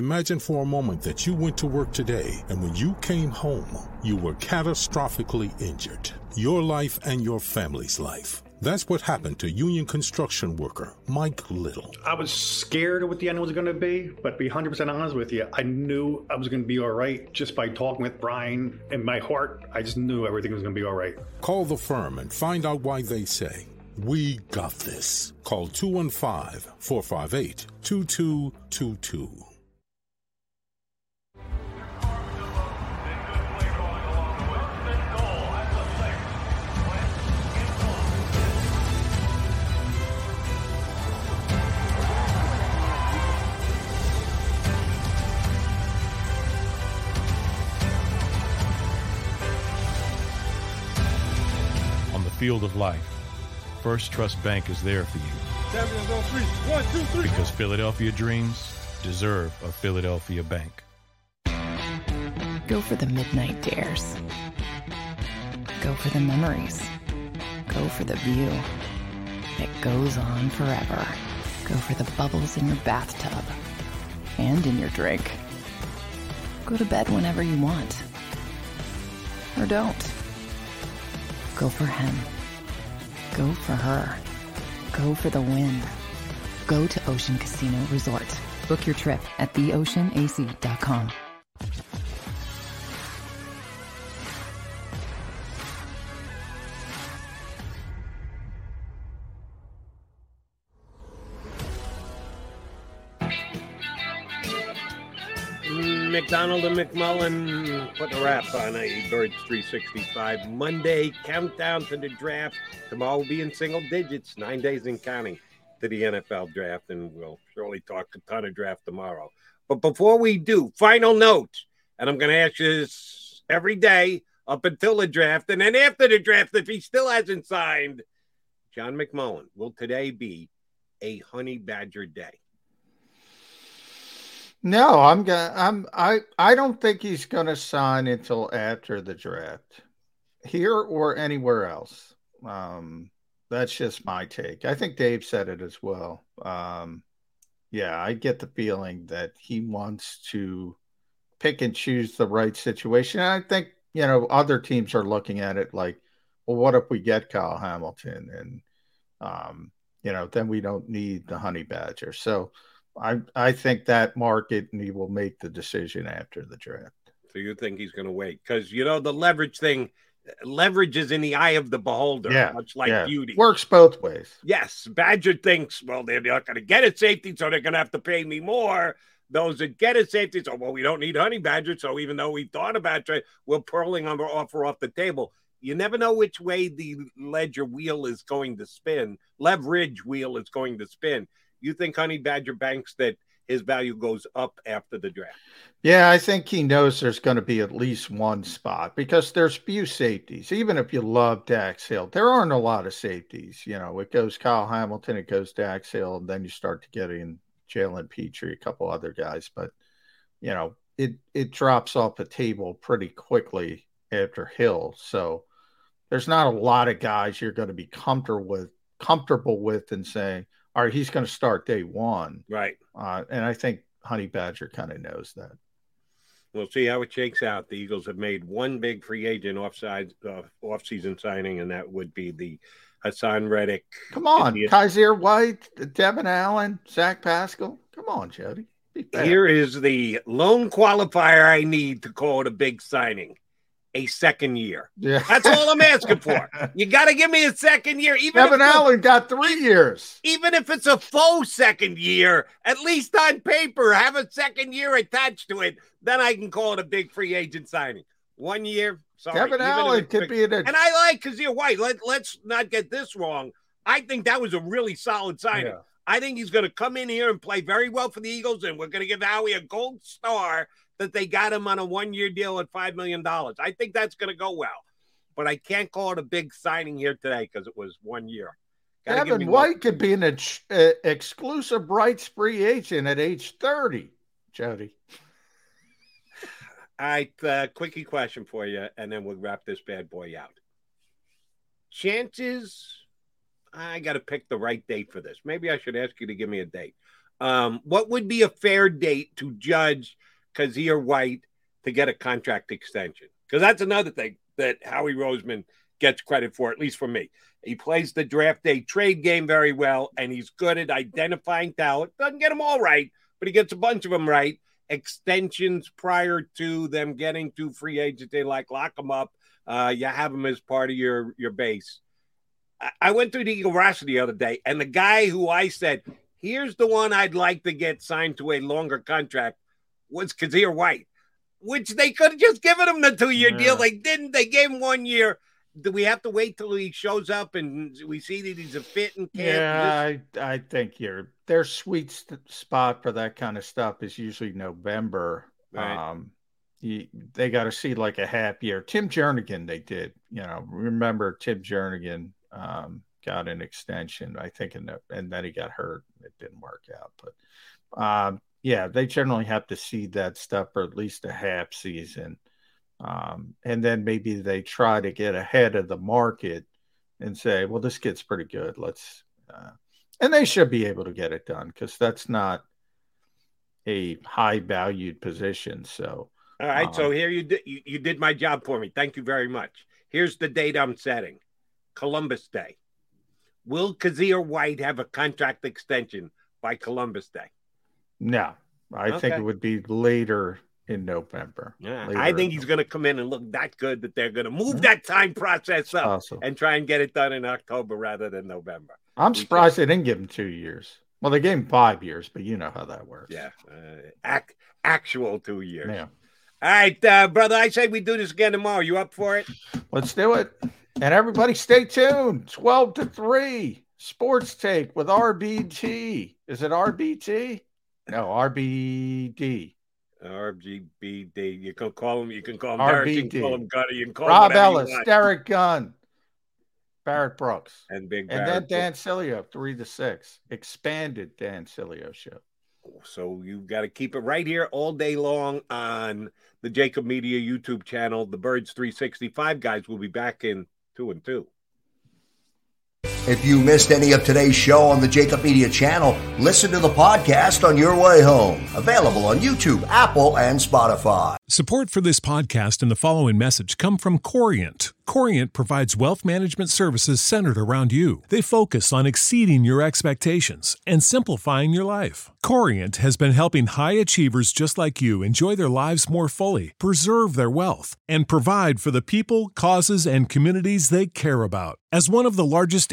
Imagine for a moment that you went to work today and when you came home, you were catastrophically injured. Your life and your family's life. That's what happened to union construction worker Mike Little. I was scared of what the end was going to be, but to be 100% honest with you, I knew I was going to be all right just by talking with Brian. In my heart, I just knew everything was going to be all right. Call the firm and find out why they say, We got this. Call 215 458 2222. Field of life, First Trust Bank is there for you. One, two, three. because Philadelphia dreams deserve a Philadelphia bank. Go for the midnight dares. Go for the memories. Go for the view that goes on forever. Go for the bubbles in your bathtub and in your drink. Go to bed whenever you want. Or don't. Go for him. Go for her. Go for the win. Go to Ocean Casino Resort. Book your trip at theoceanac.com. McDonald and McMullen putting a wrap on a Birds 365 Monday countdown to the draft. Tomorrow will be in single digits, nine days in counting to the NFL draft, and we'll surely talk a ton of draft tomorrow. But before we do, final note, and I'm going to ask you this every day up until the draft, and then after the draft, if he still hasn't signed, John McMullen, will today be a honey badger day? No, I'm gonna. I'm. I. I don't think he's gonna sign until after the draft, here or anywhere else. Um, that's just my take. I think Dave said it as well. Um, yeah, I get the feeling that he wants to pick and choose the right situation. And I think you know other teams are looking at it like, well, what if we get Kyle Hamilton, and um, you know, then we don't need the Honey Badger. So. I I think that market and he will make the decision after the draft. So you think he's going to wait? Because you know the leverage thing, leverage is in the eye of the beholder, Yeah, much like yeah. beauty. Works both ways. Yes, Badger thinks, well, they're not going to get a safety, so they're going to have to pay me more. Those that get a safety, so well, we don't need Honey Badger. So even though we thought about trade, we're pulling our offer off the table. You never know which way the ledger wheel is going to spin, leverage wheel is going to spin. You think Honey Badger banks that his value goes up after the draft? Yeah, I think he knows there's going to be at least one spot because there's few safeties. Even if you love Dax Hill, there aren't a lot of safeties. You know, it goes Kyle Hamilton, it goes Dax Hill, and then you start to get in Jalen Pitre, a couple other guys. But you know, it it drops off the table pretty quickly after Hill. So there's not a lot of guys you're going to be comfortable with, comfortable with, and saying, all right, he's going to start day one. Right. Uh, and I think Honey Badger kind of knows that. We'll see how it shakes out. The Eagles have made one big free agent offside uh, off-season signing, and that would be the Haason Reddick. Come on, Kyzir White, Devon Allen, Zach Pascal. Come on, Jody. Here is the lone qualifier I need to call it a big signing. A second year. Yeah. That's all I'm asking for. You got to give me a second year. Even Devon Allen got three years. Even if it's a faux second year, at least on paper, have a second year attached to it. Then I can call it a big free agent signing. One year. Sorry, Devon Allen could be in a. And I like Kyzir White. Let, let's not get this wrong. I think that was a really solid signing. Yeah. I think he's going to come in here and play very well for the Eagles, and we're going to give Howie a gold star that they got him on a one year deal at $5 million. I think that's going to go well, but I can't call it a big signing here today because it was one year. Gotta give me Devin one- White could be an ex- uh, exclusive rights free agent at age 30, Jody. All right, uh, quickie question for you, and then we'll wrap this bad boy out. Chances, I got to pick the right date for this. Maybe I should ask you to give me a date. Um, what would be a fair date to judge Kyzir White to get a contract extension? Because that's another thing that Howie Roseman gets credit for, at least for me. He plays the draft day trade game very well, and he's good at identifying talent. Doesn't get them all right, but he gets a bunch of them right. Extensions prior to them getting to free agent, they like lock them up. Uh, you have them as part of your your base. I- I went through the Eagle roster the other day, and the guy who I said, here's the one I'd like to get signed to a longer contract was Kyzir White, which they could have just given him the two year deal. They didn't. They gave him one year. Do we have to wait till he shows up and we see that he's a fit in camp? Yeah, I, I think your their sweet st- spot for that kind of stuff is usually November. Right. Um, you, they got to see like a half year. Tim Jernigan, they did. You know, remember Tim Jernigan um, got an extension, I think, in the, and then he got hurt. It didn't work out, but um, yeah, they generally have to see that stuff for at least a half season. Um, and then maybe they try to get ahead of the market and say, well, this kid's pretty good. Let's, uh, and they should be able to get it done because that's not a high valued position. So, All right, um, so here you did you, you did my job for me. Thank you very much. Here's the date I'm setting. Columbus Day. Will Kyzir White have a contract extension by Columbus Day? No, I think it would be later in November. Yeah, Later I think he's going to come in and look that good that they're going to move Mhm. that time process up Awesome. and try and get it done in October rather than November. I'm surprised they didn't give him two years. Well, they gave him five years, but you know how that works. Yeah, uh, ac- actual two years. Yeah. All right, uh, brother. I say we do this again tomorrow. You up for it? Let's do it. And everybody stay tuned. 12 to 3. Sports take with RBT. Is it RBT? No, RBD. RGBD. You can call him. You can call him Derek. You can call him Gunner. You can call Rob him Ellis. Derrick Gunn, Barrett Brooks. and Big And then Barrett. Dan Sileo, 3 to 6. Expanded Dan Sileo show. So you've got to keep it right here all day long on the JAKIB Media YouTube channel. The Birds 365 guys will be back in two and two. If you missed any of today's show on the JAKIB Media channel, listen to the podcast on your way home. Available on YouTube, Apple, and Spotify. Support for this podcast and the following message come from Corient. Corient provides wealth management services centered around you. They focus on exceeding your expectations and simplifying your life. Corient has been helping high achievers just like you enjoy their lives more fully, preserve their wealth, and provide for the people, causes, and communities they care about. As one of the largest